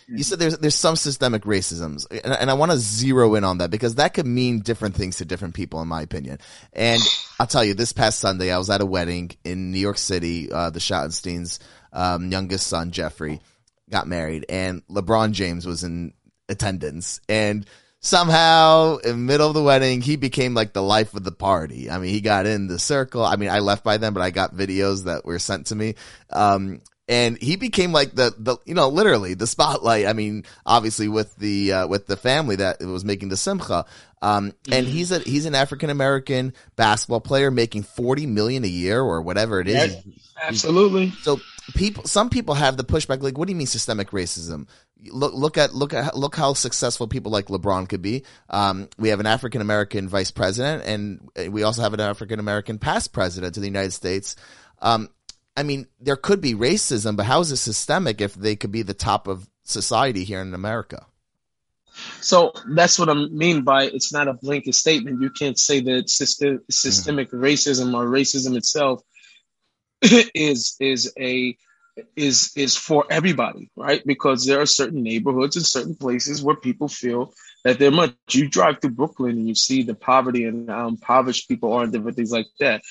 Speaker 2: you said there's there's some systemic racisms, and, and I want to zero in on that because that could mean different things to different people, in my opinion. And *sighs* I'll tell you, this past Sunday, I was at a wedding in New York City. Uh, the Schottensteins' um, youngest son, Jeffrey, got married, and LeBron James was in attendance, and somehow in the middle of the wedding he became like the life of the party i mean he got in the circle i mean i left by then but i got videos that were sent to me um and he became like the the you know literally the spotlight i mean obviously with the uh, with the family that was making the simcha um and he's a he's an african american basketball player making 40 million a year or whatever it is
Speaker 5: Absolutely.
Speaker 2: so people, some people have the pushback. Like, what do you mean systemic racism? Look, look at look at look how successful people like LeBron could be. Um, we have an African American vice president, and we also have an African American past president of the United States. Um, I mean, there could be racism, but how is it systemic if they could be the top of society here in America?
Speaker 5: So that's what I mean by it's not a blanket statement. You can't say that system, systemic mm-hmm. racism or racism itself *clears throat* is is a is is for everybody, right? Because there are certain neighborhoods and certain places where people feel that they're much. You drive through Brooklyn and you see the poverty and how impoverished people are and different things like that.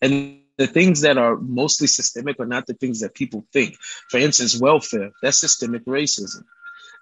Speaker 5: And the things that are mostly systemic are not the things that people think. For instance, welfare, that's systemic racism.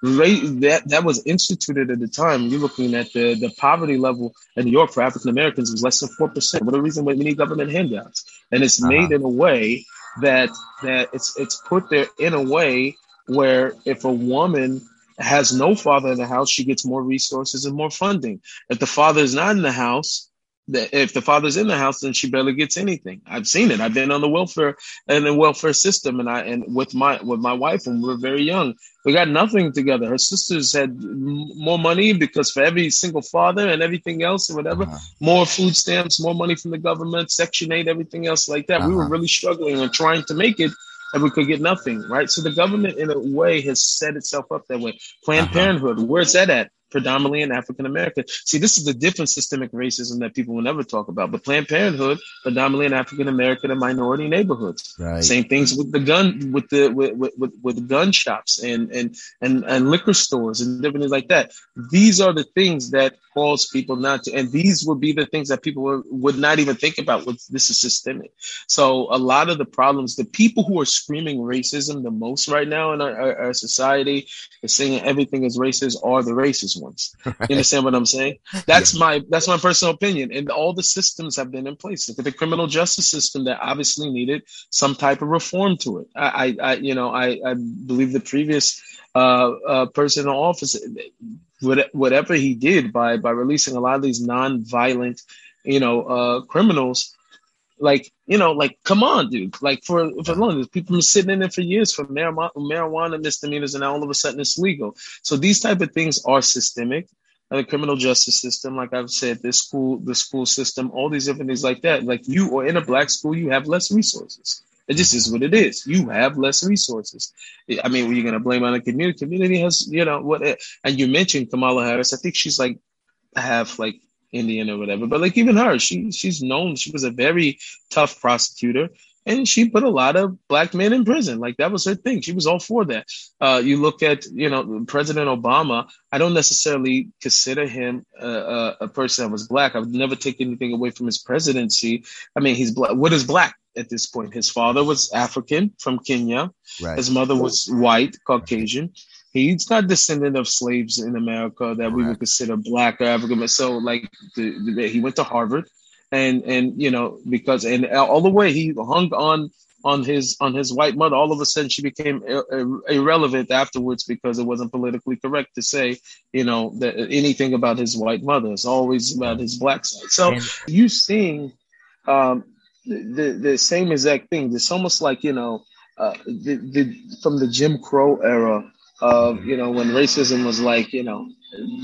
Speaker 5: Ra- that that was instituted at the time. You're looking at the, the poverty level in New York for African Americans was less than four percent. What a reason why we need government handouts, and it's uh-huh. made in a way that that it's it's put there in a way where if a woman has no father in the house, she gets more resources and more funding. If the father is not in the house, if the father's in the house, then she barely gets anything. I've seen it. I've been on the welfare and the welfare system, and I and with my with my wife when we were very young, we got nothing together. Her sisters had m- more money because for every single father and everything else and whatever,
Speaker 2: Uh-huh.
Speaker 5: more food stamps, more money from the government, Section Eight, everything else like that. We were
Speaker 2: Uh-huh.
Speaker 5: really struggling and trying to make it. And we could get nothing, right? So the government, in a way, has set itself up that way. Planned
Speaker 2: Uh-huh.
Speaker 5: Parenthood, where's that at? Predominantly in African American. See, this is the different systemic racism that people will never talk about. But Planned Parenthood, predominantly in African American and minority neighborhoods.
Speaker 2: Right.
Speaker 5: Same things with the gun, with the with with, with, gun shops and, and and and liquor stores and different things like that. These are the things that cause people not to, and these would be the things that people would, would not even think about. With this is systemic. So a lot of the problems, the people who are screaming racism the most right now in our, our, our society, is saying everything is racist, are the racist ones. *laughs* You understand what I'm saying? That's my that's my personal opinion. And all the systems have been in place. Look at the criminal justice system that obviously needed some type of reform to it. I, I, I you know, I, I believe the previous uh, uh, person in office, whatever he did by by releasing a lot of these non-violent, you know, uh, criminals, like you know, like come on, dude, like for for long, there's people been sitting in there for years for marijuana, marijuana misdemeanors, and now all of a sudden it's legal. So these type of things are systemic. The criminal justice system, like I've said, the school, the school system, all these different things like that. Like you or in a black school, you have less resources. It just is what it is. You have less resources. I mean, were you going to blame on the community? Community has, you know, what? And you mentioned Kamala Harris. I think she's like half like Indian or whatever. But like even her, she she's known. She was a very tough prosecutor, and she put a lot of black men in prison. Like that was her thing. She was all for that. Uh, you look at you know President Obama. I don't necessarily consider him a, a, person that was black. I would never take anything away from his presidency. I mean, he's black. What is black? At this point, his father was African from Kenya.
Speaker 2: Right.
Speaker 5: His mother was white, Caucasian. He's not descendant of slaves in America that we would consider black or African. So, like, the, the, he went to Harvard, and and you know because and all the way he hung on on his on his white mother. All of a sudden, she became ir- ir- irrelevant afterwards because it wasn't politically correct to say you know that anything about his white mother. It's always about his black side. So you seeing um, the the same exact thing. It's almost like you know uh, the, the from the Jim Crow era of you know when racism was like you know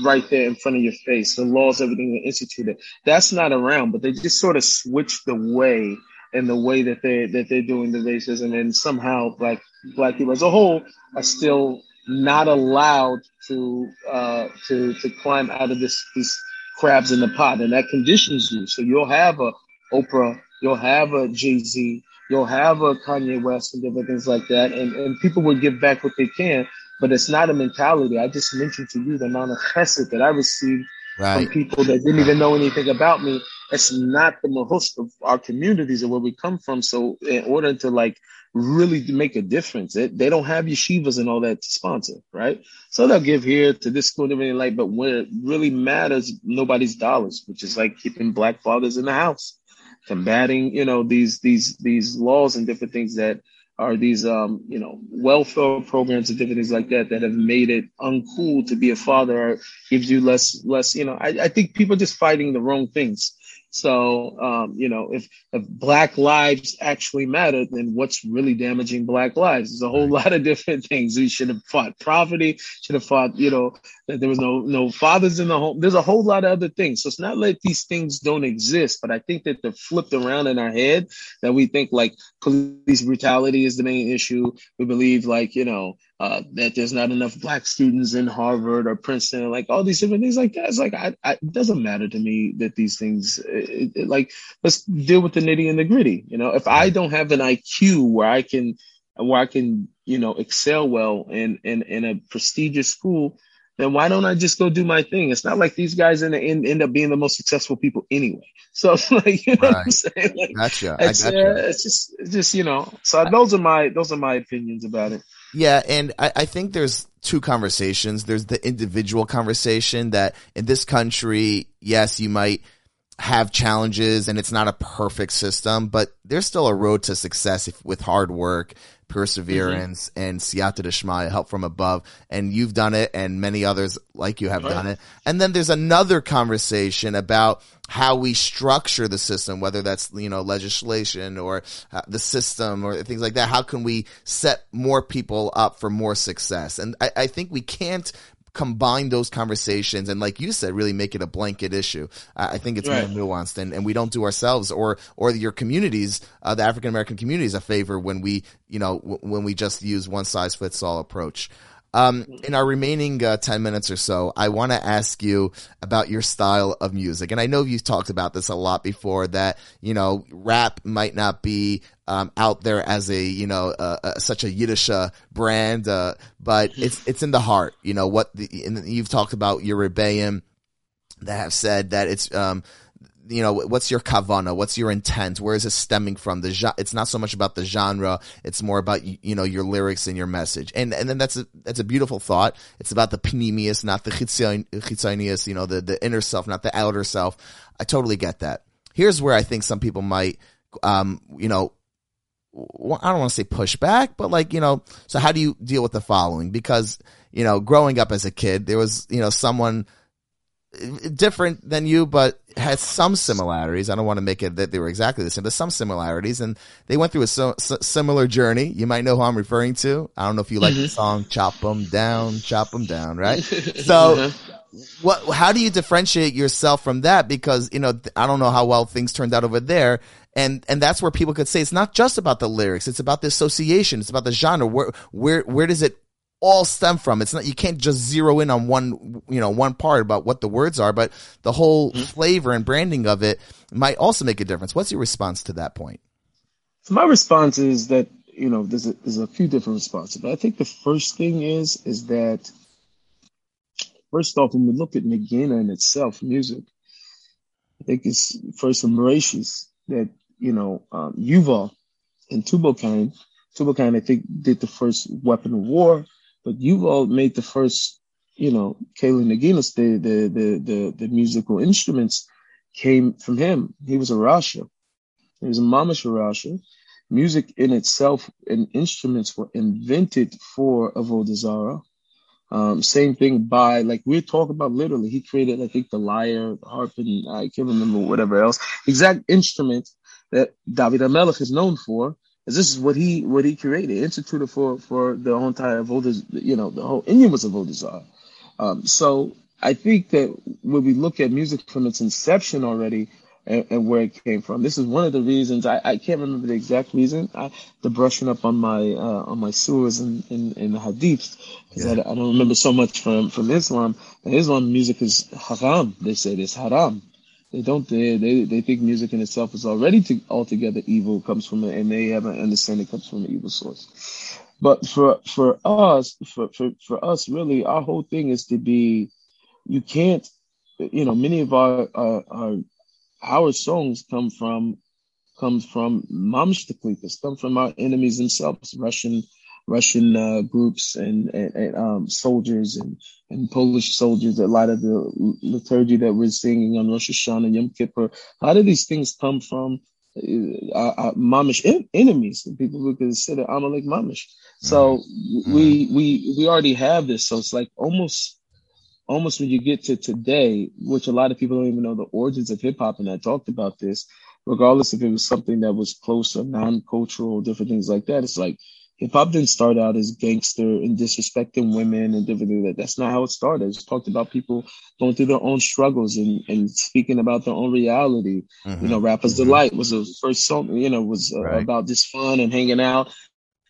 Speaker 5: right there in front of your face, the laws, everything were instituted. That's not around, but they just sort of switched the way and the way that they that they're doing the racism, and somehow like black people as a whole are still not allowed to uh, to to climb out of this these crabs in the pot, and that conditions you. So you'll have a Oprah, you'll have a Jay Z, you'll have a Kanye West and different things like that, and, and people will give back what they can, but it's not a mentality. I just mentioned to you the amount of chesed that I received
Speaker 2: Right.
Speaker 5: from people that didn't even know anything about me. It's not the mahus of our communities and where we come from. So in order to like really make a difference, it, they don't have yeshivas and all that to sponsor, right? So they'll give here to this school and everything like, but when it really matters, nobody's dollars, which is like keeping black fathers in the house, combating, you know, these these these laws and different things that are these um, you know, welfare programs and different things like that that have made it uncool to be a father gives you less less, you know, I, I think people are just fighting the wrong things. So, um, you know, if, if black lives actually matter, then what's really damaging black lives? There's a whole lot of *laughs* different things. We should have fought poverty, should have fought, you know, that there was no no fathers in the home. There's a whole lot of other things. So it's not like these things don't exist, but I think that they're flipped around in our head that we think like police brutality is the main issue. We believe like, you know, uh, that there's not enough black students in Harvard or Princeton, like all these different things like that. It's like, I, I, it doesn't matter to me that these things, it, it, like, let's deal with the nitty and the gritty. You know, if I don't have an IQ where I can, where I can, you know, excel well in, in, in a prestigious school, then why don't I just go do my thing? It's not like these guys in the end end up being the most successful people anyway. *laughs* So like, you know what I'm saying? Like,
Speaker 2: Gotcha. I
Speaker 5: it's, uh, it's just, it's just, you know, so those are my, those are my opinions about it.
Speaker 2: Yeah, and I, I think there's two conversations. There's the individual conversation that in this country, yes, you might have challenges and it's not a perfect system, but there's still a road to success if, with hard work, perseverance, and siyata deshmaya, help from above. And you've done it, and many others like you have
Speaker 5: Right.
Speaker 2: done it. And then there's another conversation about how we structure the system, whether that's you know legislation or uh, the system or things like that. How can we set more people up for more success? And I, I think we can't combine those conversations and like you said really make it a blanket issue i think it's
Speaker 5: Right.
Speaker 2: more nuanced and, and we don't do ourselves or or your communities uh, the african american communities a favor when we you know w- when we just use one size fits all approach um, in our remaining uh, 10 minutes or so, I want to ask you about your style of music. And I know you've talked about this a lot before that, you know, rap might not be um, out there as a, you know, uh, uh, such a Yiddish uh, brand, uh, but it's, it's in the heart, you know, what the, and you've talked about your rebellion that have said that it's, um, you know, what's your kavana? What's your intent? Where is it stemming from? The it's not so much about the genre; it's more about you know your lyrics and your message. And and then that's a that's a beautiful thought. It's about the pnimiyus, not the chitzonius. You know, the the inner self, not the outer self. I totally get that. Here's where I think some people might, um, you know, I don't want to say push back, but like, you know, so how do you deal with the following? Because, you know, growing up as a kid, there was, you know, someone different than you, but has some similarities. I don't want to make it that they were exactly the same, but some similarities. And they went through a so, s- similar journey. You might know who I'm referring to. I don't know if you like the mm-hmm. song "Chop 'Em Down, Chop 'Em Down," right? *laughs* Uh-huh. So, what? How do you differentiate yourself from that? Because you know, I don't know how well things turned out over there. And, and that's where people could say it's not just about the lyrics. It's about the association. It's about the genre. Where, where, where does it all stem from. It's not you can't just zero in on one you know one part about what the words are, but the whole flavor and branding of it might also make a difference. What's your response to that point?
Speaker 5: So my response is that you know there's a, there's a few different responses, but I think the first thing is is that first off, when we look at Nagina in itself, music, I think it's first from Bereshis that you know um, Yuval and Tubal-Cain, Tubal-Cain I think did the first weapon of war, but Yuval made the first you know klei neginas, the the the the the musical instruments came from him. He was a Rasha. He was a mamash Rasha. Music in itself and instruments were invented for Avodah Zarah. Um, same thing by like we're talking about literally. He created, I think, the lyre, the harp, and I can't remember whatever else. Exact instrument that David HaMelech is known for. Is this is what he what he created, instituted for for the whole entire Avodah, you know, the whole inyan was Avodah Zarah. Um, so I think that when we look at music from its inception already and, and where it came from, this is one of the reasons I, I can't remember the exact reason. I, the brushing up on my uh, on my surahs and in, in the hadiths because I, I don't remember so much from from Islam. And Islam music is haram. They say it's haram. They don't. They, they they think music in itself is already to, altogether evil. Comes from it, and they have an understanding it comes from an evil source. But for for us, for, for for us, really, our whole thing is to be. You can't, you know, many of our our our, our songs come from comes from Mamshtaklikas, come from our enemies themselves, Russian Russian uh, groups and, and, and um, soldiers and, and Polish soldiers. A lot of the liturgy that we're singing on Rosh Hashanah, and Yom Kippur, a lot of these things come from uh, our, our mamish en- enemies. People would consider Amalek mamish. So mm-hmm. we we we already have this. So it's like almost almost when you get to today, which a lot of people don't even know the origins of hip hop, and I talked about this. Regardless if it was something that was close or non-cultural, different things like that, it's like hip hop didn't start out as gangster and disrespecting women and different. That that's not how it started. It's talked about people going through their own struggles and, and speaking about their own reality. Mm-hmm. You know, Rapper's mm-hmm. Delight was the first song. You know, was uh, right. about just fun and hanging out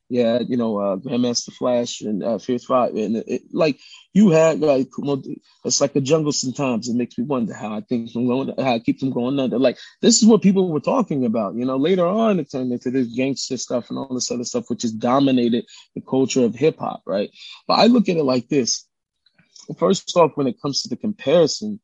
Speaker 5: yeah, you know, uh, Grandmaster Flash and uh, Furious Five, and it, it, like you had like it's like a jungle sometimes. It makes me wonder how I think from going, how I keep from going under. Like this is what people were talking about. You know, later on it turned into this gangster stuff and all this other stuff, which has dominated the culture of hip hop, right? But I look at it like this. First off, when it comes to the comparison,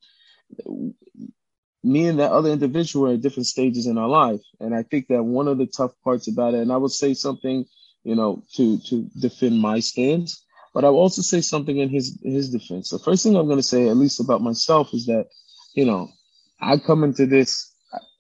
Speaker 5: me and that other individual are at different stages in our life, and I think that one of the tough parts about it, and I would say something you know, to to defend my stance. But I'll also say something in his his defense. The first thing I'm going to say, at least about myself, is that, you know, I come into this,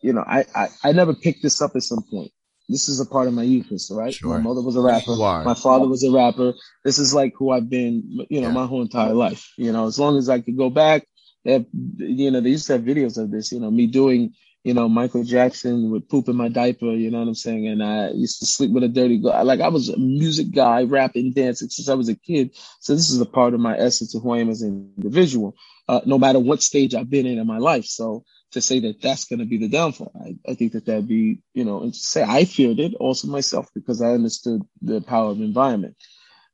Speaker 5: you know, I I, I never picked this up at some point. This is a part of my youth, right? Sure. My mother was a rapper. My father was a rapper. This is like who I've been, you know, yeah. my whole entire life. You know, as long as I could go back, they have, you know, they used to have videos of this. You know, me doing you know, Michael Jackson would poop in my diaper, you know what I'm saying? And I used to sleep with a dirty guy. Like I was a music guy, rapping, dancing since I was a kid. So this is a part of my essence of who I am as an individual, uh, no matter what stage I've been in in my life. So to say that that's going to be the downfall, I, I think that that'd be, you know, and to say I feared it also myself because I understood the power of environment.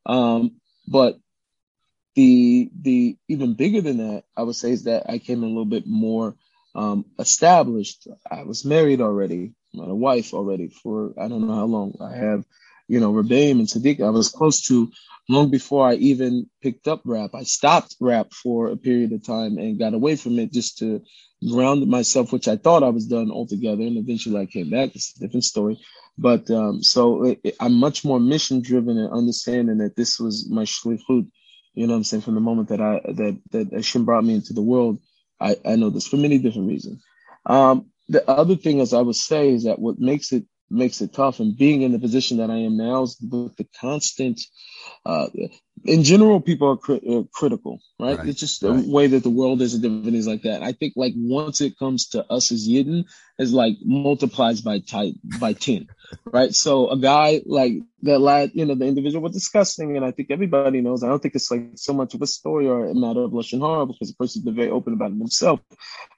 Speaker 5: Um, but the, the even bigger than that, I would say is that I came a little bit more um, established. I was married already, I had a wife already for I don't know how long. I have, you know, Rebbeim and Sadiq. I was close to long before I even picked up rap. I stopped rap for a period of time and got away from it just to ground myself, which I thought I was done altogether. And eventually I came back. It's a different story. But um, so it, it, I'm much more mission driven and understanding that this was my shlichut. You know I'm saying? From the moment that I that that Hashem brought me into the world, I, I know this for many different reasons. Um, the other thing, as I would say, is that what makes it makes it tough, and being in the position that I am now is with the constant. Uh, in general, people are, cri- are critical, right? right? It's just the right. way that the world is and different things like that. I think like once it comes to us as Yidden, is like multiplies by type by ten, *laughs* right? So a guy like that lad, you know, the individual was disgusting, and I think everybody knows. I don't think it's like so much of a story or a matter of lashon hara because the person's been very open about it himself.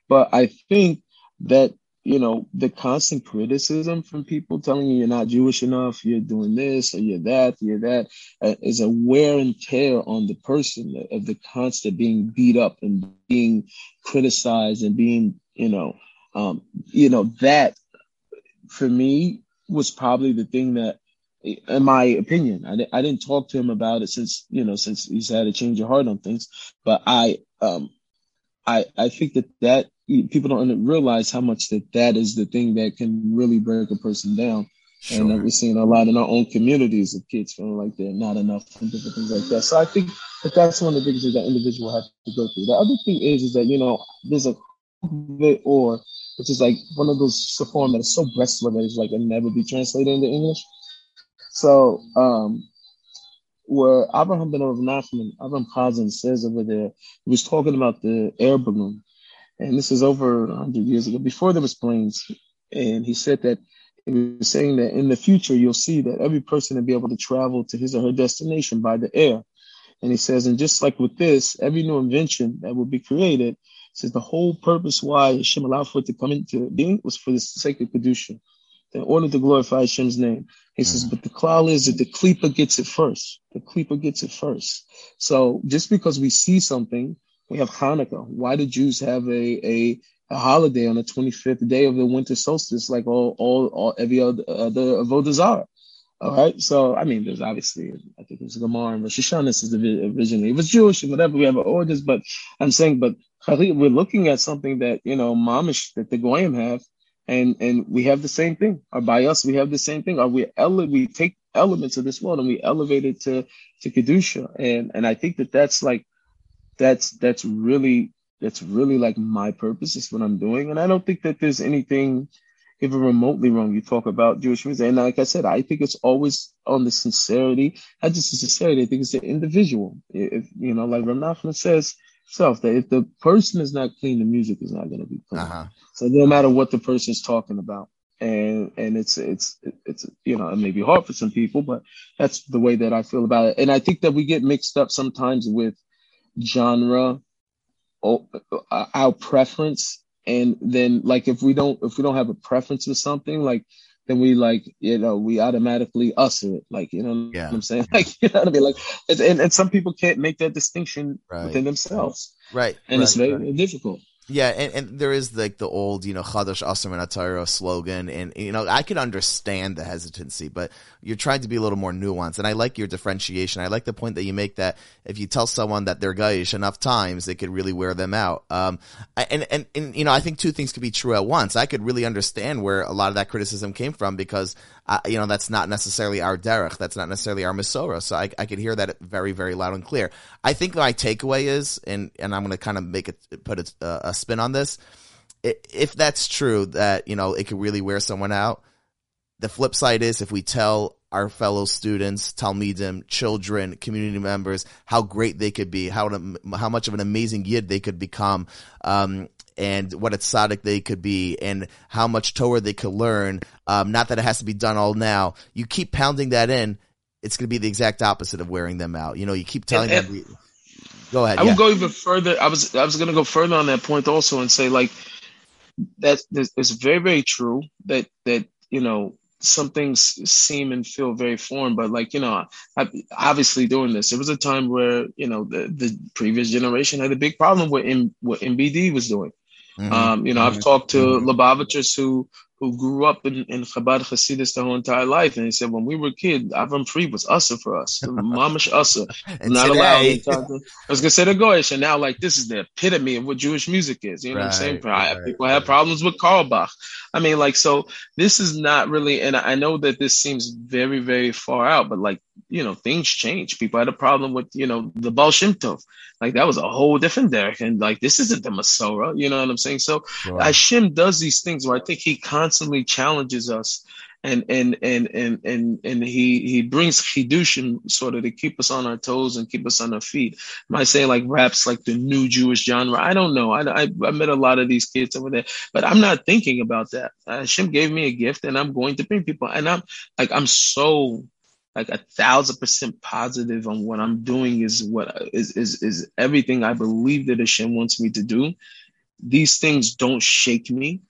Speaker 5: But I think that you know the constant criticism from people telling you you're not Jewish enough, you're doing this or you're that, you're that, uh, is a wear and tear on the person of the constant being beat up and being criticized and being, you know, um, you know that for me was probably the thing that, in my opinion, I, I didn't talk to him about it since you know since he's had a change of heart on things, but I um I I think that that people don't realize how much that that is the thing that can really break a person down. Sure. And we're seeing a lot in our own communities of kids feeling like they're not enough and different things like that. So I think that that's one of the biggest things that individual have to go through. The other thing is, is that, you know, there's a bit or which is like one of those form that is so breastfed that it's like it never be translated into English. So um where Abraham ben Nachman, Abraham Chazan says over there, he was talking about the air balloon. And this is over 100 years ago, before there was planes. And he said that he was saying that in the future, you'll see that every person will be able to travel to his or her destination by the air. And he says, and just like with this, every new invention that will be created, says the whole purpose why Hashem allowed for it to come into being was for the sake of Kedusha, in order to glorify Hashem's name. He says, mm-hmm. but the cloud is that the Klippa gets it first. The Klippa gets it first. So just because we see something, we have Hanukkah. Why do Jews have a, a a holiday on the 25th day of the winter solstice, like all, all, all every other, other avodah zarah. All right. So, I mean, there's obviously, I think it was Gemara and Rosh Hashanah. This is originally, it was Jewish and whatever. We have orders, but I'm saying, but we're looking at something that, you know, mamish that the Goyim have. And, and we have the same thing. Or by us, we have the same thing. Or we, ele- we take elements of this world and we elevate it to, to Kedusha. And, and I think that that's like, that's, that's really, that's really like my purpose. Is what I'm doing. And I don't think that there's anything, even remotely wrong. You talk about Jewish music, and like I said, I think it's always on the sincerity, not just the sincerity. I think it's the individual. If you know, like ramachlan says himself, that if the person is not clean, the music is not going to be clean. Uh-huh. So no matter what the person is talking about, and and it's it's it's you know it may be hard for some people, but that's the way that I feel about it. And I think that we get mixed up sometimes with genre, our preference and then like if we don't if we don't have a preference for something like then we like you know we automatically assur it. Like you know yeah. what i'm saying? *laughs* Like you know what i mean? Like and, and some people can't make that distinction right. within themselves.
Speaker 2: Right.
Speaker 5: And
Speaker 2: right,
Speaker 5: it's very
Speaker 2: right.
Speaker 5: difficult
Speaker 2: yeah, and, and there is like the old, you know, Chadash Asr Atara slogan, and you know, I can understand the hesitancy, but you're trying to be a little more nuanced, and I like your differentiation. I like the point that you make that if you tell someone that they're goyish enough times, it could really wear them out. Um, and and and you know, I think two things could be true at once. I could really understand where a lot of that criticism came from because uh, you know, that's not necessarily our derech. That's not necessarily our Masorah. So I, I could hear that very, very loud and clear. I think my takeaway is, and, and I'm going to kind of make it, put a, a spin on this. If that's true, that, you know, it could really wear someone out. The flip side is if we tell our fellow students, Talmidim, children, community members, how great they could be, how how much of an amazing yid they could become, um, and what a tzaddik they could be and how much Torah they could learn. Um, not that it has to be done all now. You keep pounding that in, it's going to be the exact opposite of wearing them out. You know, you keep telling and, them. go ahead.
Speaker 5: I yeah. would go even further. I was I was going to go further on that point also and say like that it's very very true that that you know some things seem and feel very foreign, but like, you know, I, obviously doing this, it was a time where, you know, the, the previous generation had a big problem with M, what MBD was doing. Mm-hmm. Um, you know, mm-hmm. I've talked to mm-hmm. Lubavitchers who who grew up in, in Chabad Hasidus their whole entire life, and he said, when we were kids, Avram Fried was assur for us, *laughs* mamish assur, not today, allowed. *laughs* I was gonna say the goyish, and now like this is the epitome of what Jewish music is. You know right, what I'm saying? Right, People right. have problems with Carlebach. I mean, like, so this is not really, and I know that this seems very, very far out, but like you know, things change. People had a problem with, you know, the Baal Shem Tov. Like that was a whole different derech. And like, this isn't the Masorah. You know what I'm saying? So right. Hashem does these things where I think he constantly challenges us and, and, and, and, and, and he, he brings chidushim sort of to keep us on our toes and keep us on our feet. Am I saying like rap's like the new Jewish genre? I don't know. I, I, I met a lot of these kids over there, but I'm not thinking about that. Hashem gave me a gift and I'm going to bring people and I'm like, I'm so like a thousand percent positive on what I'm doing is what is is is everything I believe that Hashem wants me to do. These things don't shake me,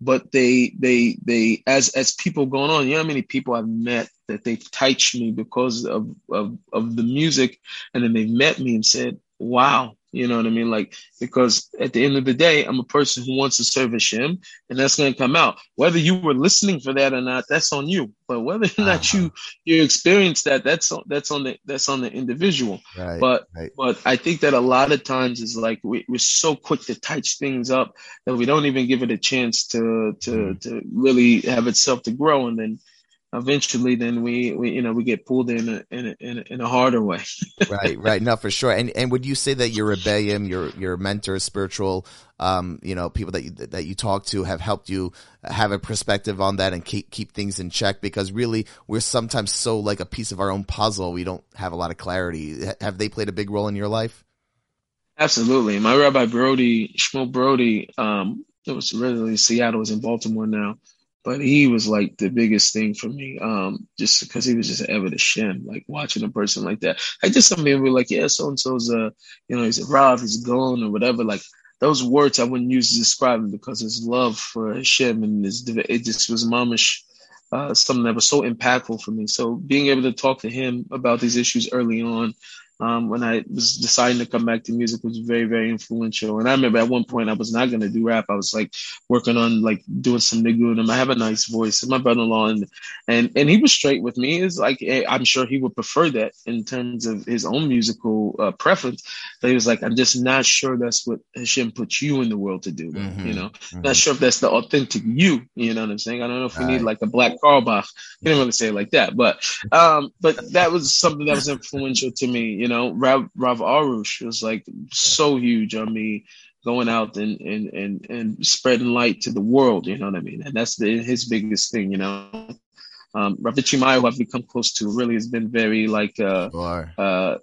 Speaker 5: but they they they as as people going on, you know how many people I've met that they've touched me because of of of the music, and then they've met me and said, "Wow, you know what I mean? Like, because at the end of the day, I'm a person who wants to serve Hashem, and that's going to come out. Whether you were listening for that or not, that's on you. But whether or not uh-huh. you you experience that, that's on, that's on the that's on the individual. Right, but right. but I think that a lot of times is like we, we're so quick to touch things up that we don't even give it a chance to to mm. to really have itself to grow, and then eventually then we, we you know we get pulled in a, in a, in a, in a harder way. *laughs*
Speaker 2: Right right. No for sure. And and would you say that your rebellion your your mentor spiritual um you know people that you that you talk to have helped you have a perspective on that and keep keep things in check? Because really we're sometimes so like a piece of our own puzzle we don't have a lot of clarity. Have they played a big role in your life?
Speaker 5: Absolutely. My rabbi brody shmuel brody um it was originally seattle is in baltimore now but he was like the biggest thing for me, um, just because he was just ever the shem, like watching a person like that. I just some people were like, yeah, so and so's a, you know, he's a Rav, he's a Gaon or whatever. Like those words I wouldn't use to describe him because his love for Hashem and his, it just was mamish, uh, something that was so impactful for me. So being able to talk to him about these issues early on, um, when I was deciding to come back to music was very, very influential. And I remember at one point I was not going to do rap. I was like working on like doing some niggun I have a nice voice. And my brother-in-law and, and, and he was straight with me. Is like, eh, I'm sure he would prefer that in terms of his own musical uh, preference. But he was like, I'm just not sure that's what Hashem put you in the world to do.
Speaker 2: Mhm,
Speaker 5: You know,
Speaker 2: mhm.
Speaker 5: not sure if that's the authentic you. You know what I'm saying? I don't know if we need
Speaker 2: Right.
Speaker 5: like a black Carlebach. He didn't really say it like that, but um, but that was something that was influential to me. You know, Rav, Rav Arush was like so huge on me going out and, and, and, and spreading light to the world. You know what I mean? And that's the, his biggest thing, you know. Um, Rav Chimayo, who I've become close to, really has been very like, uh, uh,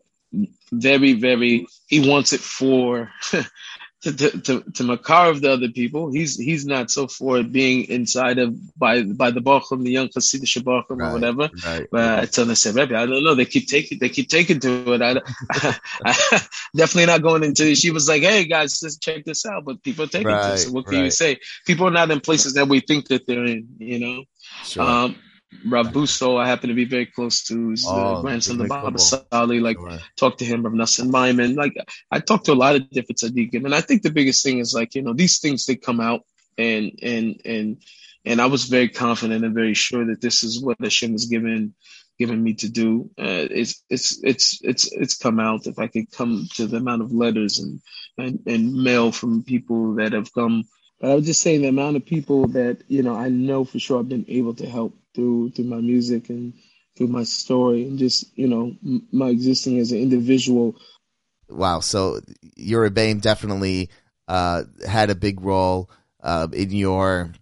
Speaker 5: very, very, he wants it for, *laughs* to, to, to, to Makar of the other people. He's, he's not so for being inside of, by, by the Bachum, the young Hasidic Bachum
Speaker 2: Right.
Speaker 5: or whatever.
Speaker 2: Right.
Speaker 5: But I tell them, I Rebbe, I don't know. They keep taking, they keep taking to it. I, I, *laughs* definitely not going into. She was like, "Hey guys, just check this out." But people are taking to it. So what can you say? People are not in places that we think that they're in. You know.
Speaker 2: Sure.
Speaker 5: Um, Rav Busto, I happen to be very close to. He's
Speaker 2: Oh,
Speaker 5: the grandson of Baba. Sali. Like,
Speaker 2: Sure.
Speaker 5: talk to him, Rav Nassim Lyman. Like, I talked to a lot of different tzaddikim, and I think the biggest thing is like, you know, these things they come out, and and and and I was very confident and very sure that this is what Hashem was given given me to do. Uh, it's it's it's it's it's come out. If I could come to the amount of letters and and, and mail from people that have come, but I was just saying the amount of people that you know I know for sure I've been able to help through through my music and through my story and just you know m- my existing as an individual.
Speaker 2: Wow. So your Rebbeim definitely uh, had a big role uh, in your,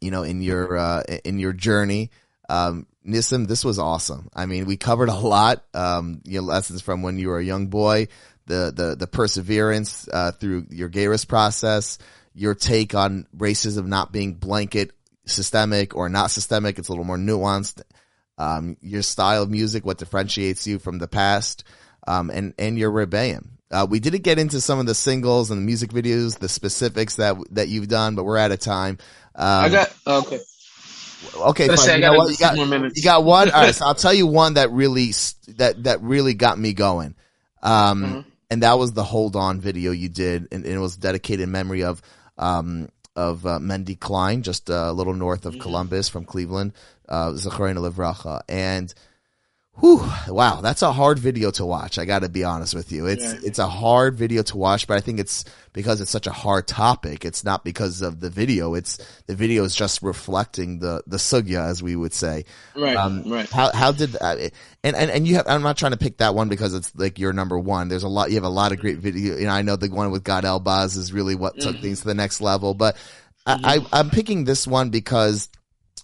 Speaker 2: you know, in your uh, in your journey. Um, Nissim, this was awesome. I mean, we covered a lot. Um, your lessons from when you were a young boy, the the the perseverance uh, through your Geirus process, your take on racism not being blanket systemic or not systemic. It's a little more nuanced. Um, your style of music, what differentiates you from the past, um, and and your rebellion. Uh, we didn't get into some of the singles and the music videos, the specifics that that you've done, but we're out of time. Um,
Speaker 5: I got okay.
Speaker 2: okay. Fine.
Speaker 5: say
Speaker 2: You, know what? you got
Speaker 5: few more minutes.
Speaker 2: you got one. All right, so I'll tell you one that really that that really got me going. Um,
Speaker 5: Mhm.
Speaker 2: and that was the hold on video you did, and, and it was dedicated in memory of um of uh, Mendy Klein, just uh, a little north
Speaker 5: Mm-hmm.
Speaker 2: of Columbus from Cleveland, uh, zichrono livracha, and. Whew, wow, that's a hard video to watch. I got to be honest with you. It's
Speaker 5: Yeah.
Speaker 2: it's a hard video to watch, but I think it's because it's such a hard topic. It's not because of the video. It's the video is just reflecting the the sugya, as we would say.
Speaker 5: Right,
Speaker 2: Um,
Speaker 5: right.
Speaker 2: How how did uh, and and and you have? I'm not trying to pick that one because it's like your number one. There's a lot. You have a lot of great video. You know, I know the one with Gad Elbaz is really what took
Speaker 5: Mm-hmm.
Speaker 2: things to the next level. But I, I I'm picking this one because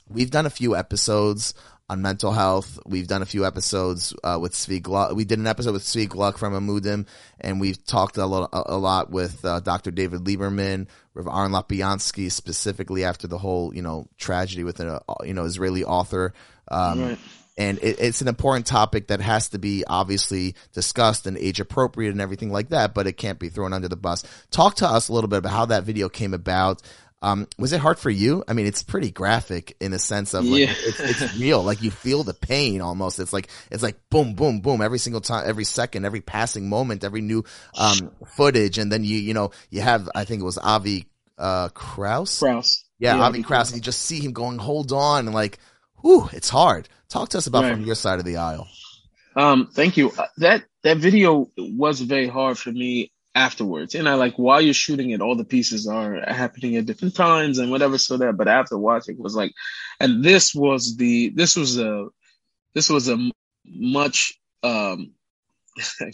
Speaker 2: we've done a few episodes on mental health. We've done a few episodes uh, with Zvi Gluck. We did an episode with Zvi Gluck from Amudim, and we've talked a, lot, a, a lot with uh, Dr. David Lieberman, Rav Aaron Lopiansky, specifically after the whole you know tragedy with an uh, you know Israeli author. Um,
Speaker 5: Right.
Speaker 2: and it, it's an important topic that has to be obviously discussed and age appropriate and everything like that, but it can't be thrown under the bus. Talk to us a little bit about how that video came about. Um, was it hard for you? I mean, it's pretty graphic in a sense of like,
Speaker 5: Yeah.
Speaker 2: it's, it's real. Like you feel the pain almost. It's like, it's like boom, boom, boom every single time, every second, every passing moment, every new, um, footage. And then you, you know, you have, I think it was Avi, uh, Kraus.
Speaker 5: Kraus.
Speaker 2: Yeah, Avi Kraus. And you just see him going, hold on. And like, whew, it's hard. Talk to us about
Speaker 5: Right.
Speaker 2: from your side of the aisle.
Speaker 5: Um, thank you. Uh, That that video was very hard for me afterwards. And I like while you're shooting it, all the pieces are happening at different times and whatever. So that, but after watching, it was like, and this was the this was a this was a much um *laughs* I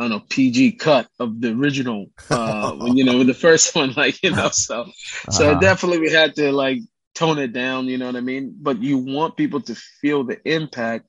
Speaker 5: don't know PG cut of the original. Uh, *laughs* you know, the first one, *laughs* like you know, so so
Speaker 2: Uh-huh.
Speaker 5: definitely we had to like tone it down. You know what I mean? But you want people to feel the impact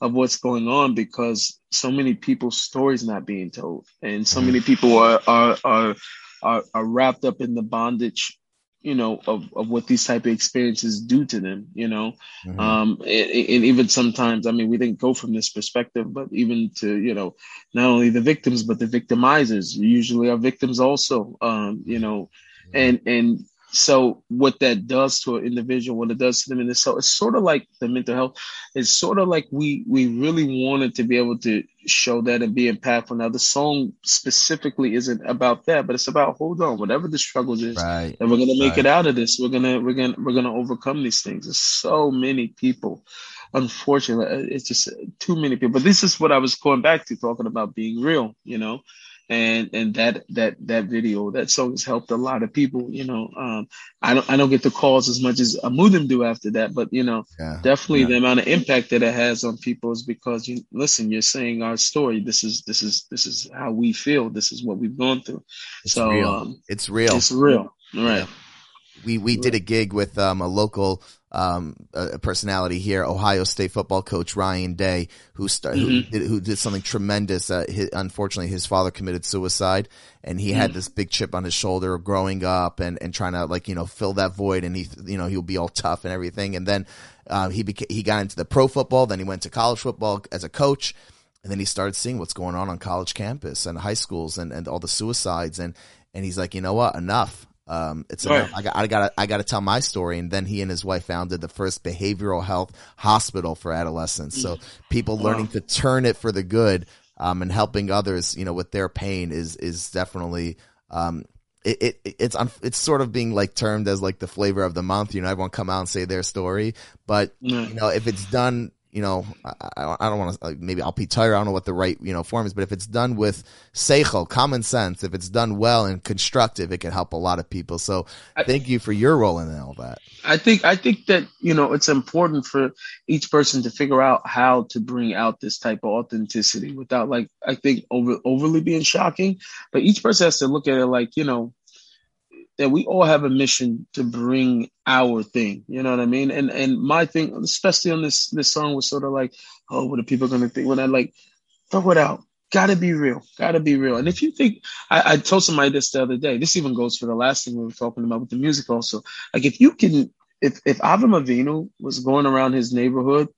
Speaker 5: of what's going on because so many people's stories not being told, and so many people are are are are, are wrapped up in the bondage. You know of, of what these type of experiences do to them. You know,
Speaker 2: Mhm.
Speaker 5: um, and, and even sometimes, I mean, we didn't go from this perspective, but even to, you know, not only the victims, but the victimizers usually are victims also, um, you know, and, and so what that does to an individual, what it does to them in the so it's sort of like the mental health. It's sort of like we we really wanted to be able to show that and be impactful. Now the song specifically isn't about that, but it's about hold on, whatever the struggles is,
Speaker 2: Right.
Speaker 5: and we're gonna make
Speaker 2: Right.
Speaker 5: it out of this. We're gonna we're gonna we're gonna overcome these things. There's so many people. Unfortunately, uh, it's just too many people. But this is what I was going back to talking about being real, you know and and that that that video that song has helped a lot of people you know um i don't i don't get the calls as much as amudim do after that but you know
Speaker 2: Yeah.
Speaker 5: definitely
Speaker 2: Yeah.
Speaker 5: the amount of impact that it has on people is because you listen you're saying our story this is this is this is how we feel this is what we've gone through
Speaker 2: It's
Speaker 5: so
Speaker 2: real.
Speaker 5: um
Speaker 2: It's real.
Speaker 5: it's real right
Speaker 2: we we did a gig with um, a local um, uh, personality here, Ohio State football coach Ryan Day, who sta- who, did, who did something tremendous. Uh, hi unfortunately, his father committed suicide, and he had this big chip on his shoulder growing up, and and trying to like you know fill that void, and he you know he'll be all tough and everything, and then um, he beca- he got into the pro football, then he went to college football as a coach. And then he started seeing what's going on on college campus and high schools and, and all the suicides. And, and he's like, you know what? Enough. Um, it's
Speaker 5: Right.
Speaker 2: enough. I got, I got, I got to tell my story. And then he and his wife founded the first behavioral health hospital for adolescents. So people learning to turn it for the good, um, and helping others, you know, with their pain is, is definitely, um, it, it it's un, it's sort of being like termed as like the flavor of the month. You know, everyone come out and say their story, but
Speaker 5: Yeah.
Speaker 2: you know, if it's done, you know, I, I don't want to, uh, like, maybe I'll be tired. I don't know what the right, you know, form is, but if it's done with seichel, common sense, if it's done well and constructive, it can help a lot of people. So
Speaker 5: I-
Speaker 2: thank you for your role in all that.
Speaker 5: I think I think that you know it's important for each person to figure out how to bring out this type of authenticity without like I think over overly being shocking. But each person has to look at it like you know that we all have a mission to bring our thing. You know what I mean? And and my thing, especially on this this song, was sort of like, oh, what are people gonna think? When I like throw it out. Gotta be real. Gotta be real. And if you think, I, I told somebody this the other day. This even goes for the last thing we were talking about with the music. Also, like if you can if if Avram Avinu was going around his neighborhood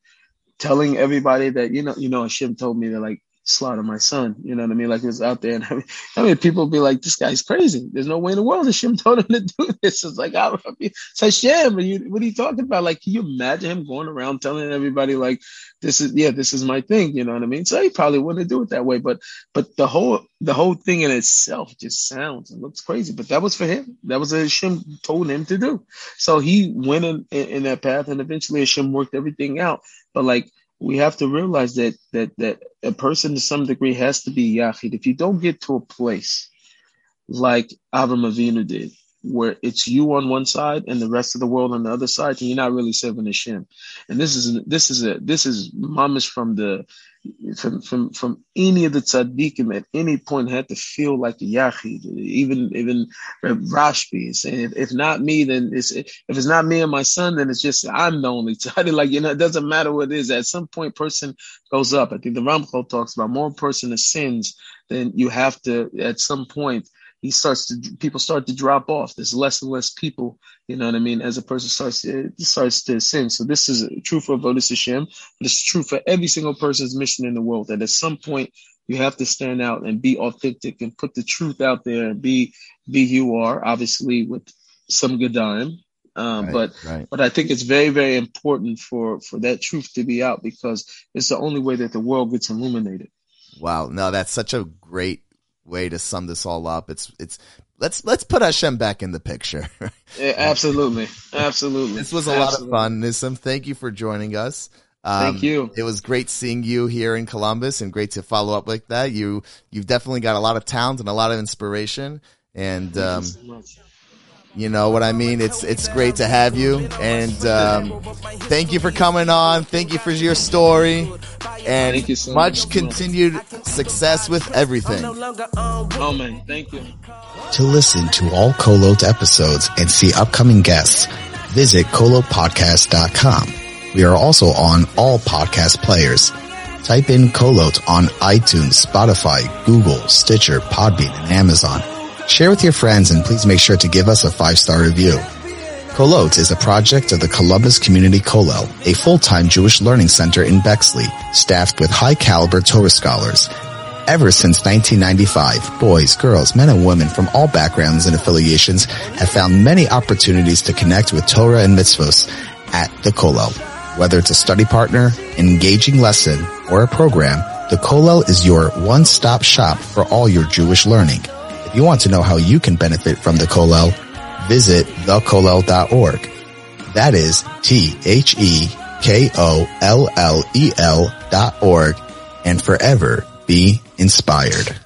Speaker 5: telling everybody that you know you know Hashem told me to like slaughter my son, you know what I mean? Like he was out there, and *laughs* I mean, I mean people be like, "This guy's crazy. There's no way in the world Hashem told him to do *laughs* this." It's like, I, it's Hashem. You, what are you talking about? Like, can you imagine him going around telling everybody like, "This is yeah, this is my thing," you know what I mean? So he probably wouldn't do it that way, but but the whole the whole thing in itself just sounds and looks crazy. But that was for him. That was what Hashem told him to do. So he went in, in, in that path, and eventually Hashem worked everything out. But like we have to realize that that that a person to some degree has to be yachid. If you don't get to a place like Avram Avinu did, where it's you on one side and the rest of the world on the other side, then you're not really serving Hashem. And this is this is a this is mamash from the from from from any of the tzaddikim at any point had to feel like a yachid. Even even Rashbi is saying, if, if not me, then it's if it's not me and my son, then it's just I'm the only tzaddik. *laughs* Like you know, it doesn't matter what it is. At some point, person goes up. I think the Ramchal talks about more person sins, then you have to at some point he starts to people start to drop off. There's less and less people, you know what I mean, as a person starts to starts to sin. So this is true for Avodas Hashem, but it's true for every single person's mission in the world. That at some point you have to stand out and be authentic and put the truth out there and be be who you are, obviously with some gedarim. Um,
Speaker 2: Right,
Speaker 5: but
Speaker 2: right.
Speaker 5: but I think it's very very important for for that truth to be out because it's the only way that the world gets illuminated.
Speaker 2: Wow. No, that's such a great way to sum this all up. It's, it's, let's, let's put Hashem back in the picture.
Speaker 5: Yeah, absolutely, absolutely. *laughs*
Speaker 2: this was a lot of fun. Nissim, thank you for joining us. Um,
Speaker 5: Thank you.
Speaker 2: It was great seeing you here in Columbus and great to follow up like that. You, you've definitely got a lot of talent and a lot of inspiration. And, um,
Speaker 5: you so much.
Speaker 2: you know what I mean? It's, it's great to have you. And, um, thank you for coming on. Thank you for your story and
Speaker 5: Thank you so
Speaker 2: much
Speaker 5: much.
Speaker 2: continued success with everything.
Speaker 5: Oh man, thank you.
Speaker 4: To listen to all Kolot episodes and see upcoming guests, visit kolotpodcast.com. We are also on all podcast players. Type in Kolot on iTunes, Spotify, Google, Stitcher, Podbean, and Amazon. Share with your friends and please make sure to give us a five-star review. Kolot is a project of the Columbus Community Kollel, a full-time Jewish learning center in Bexley, staffed with high-caliber Torah scholars.
Speaker 2: Ever since 1995, boys, girls, men and women from all backgrounds and affiliations have found many opportunities to connect with Torah and mitzvos at the Kollel. Whether it's a study partner, engaging lesson, or a program, the Kollel is your one-stop shop for all your Jewish learning. If you want to know how you can benefit from the Kollel, visit thekollel.org. That is T-H-E-K-O-L-L-E-L dot org and forever be inspired.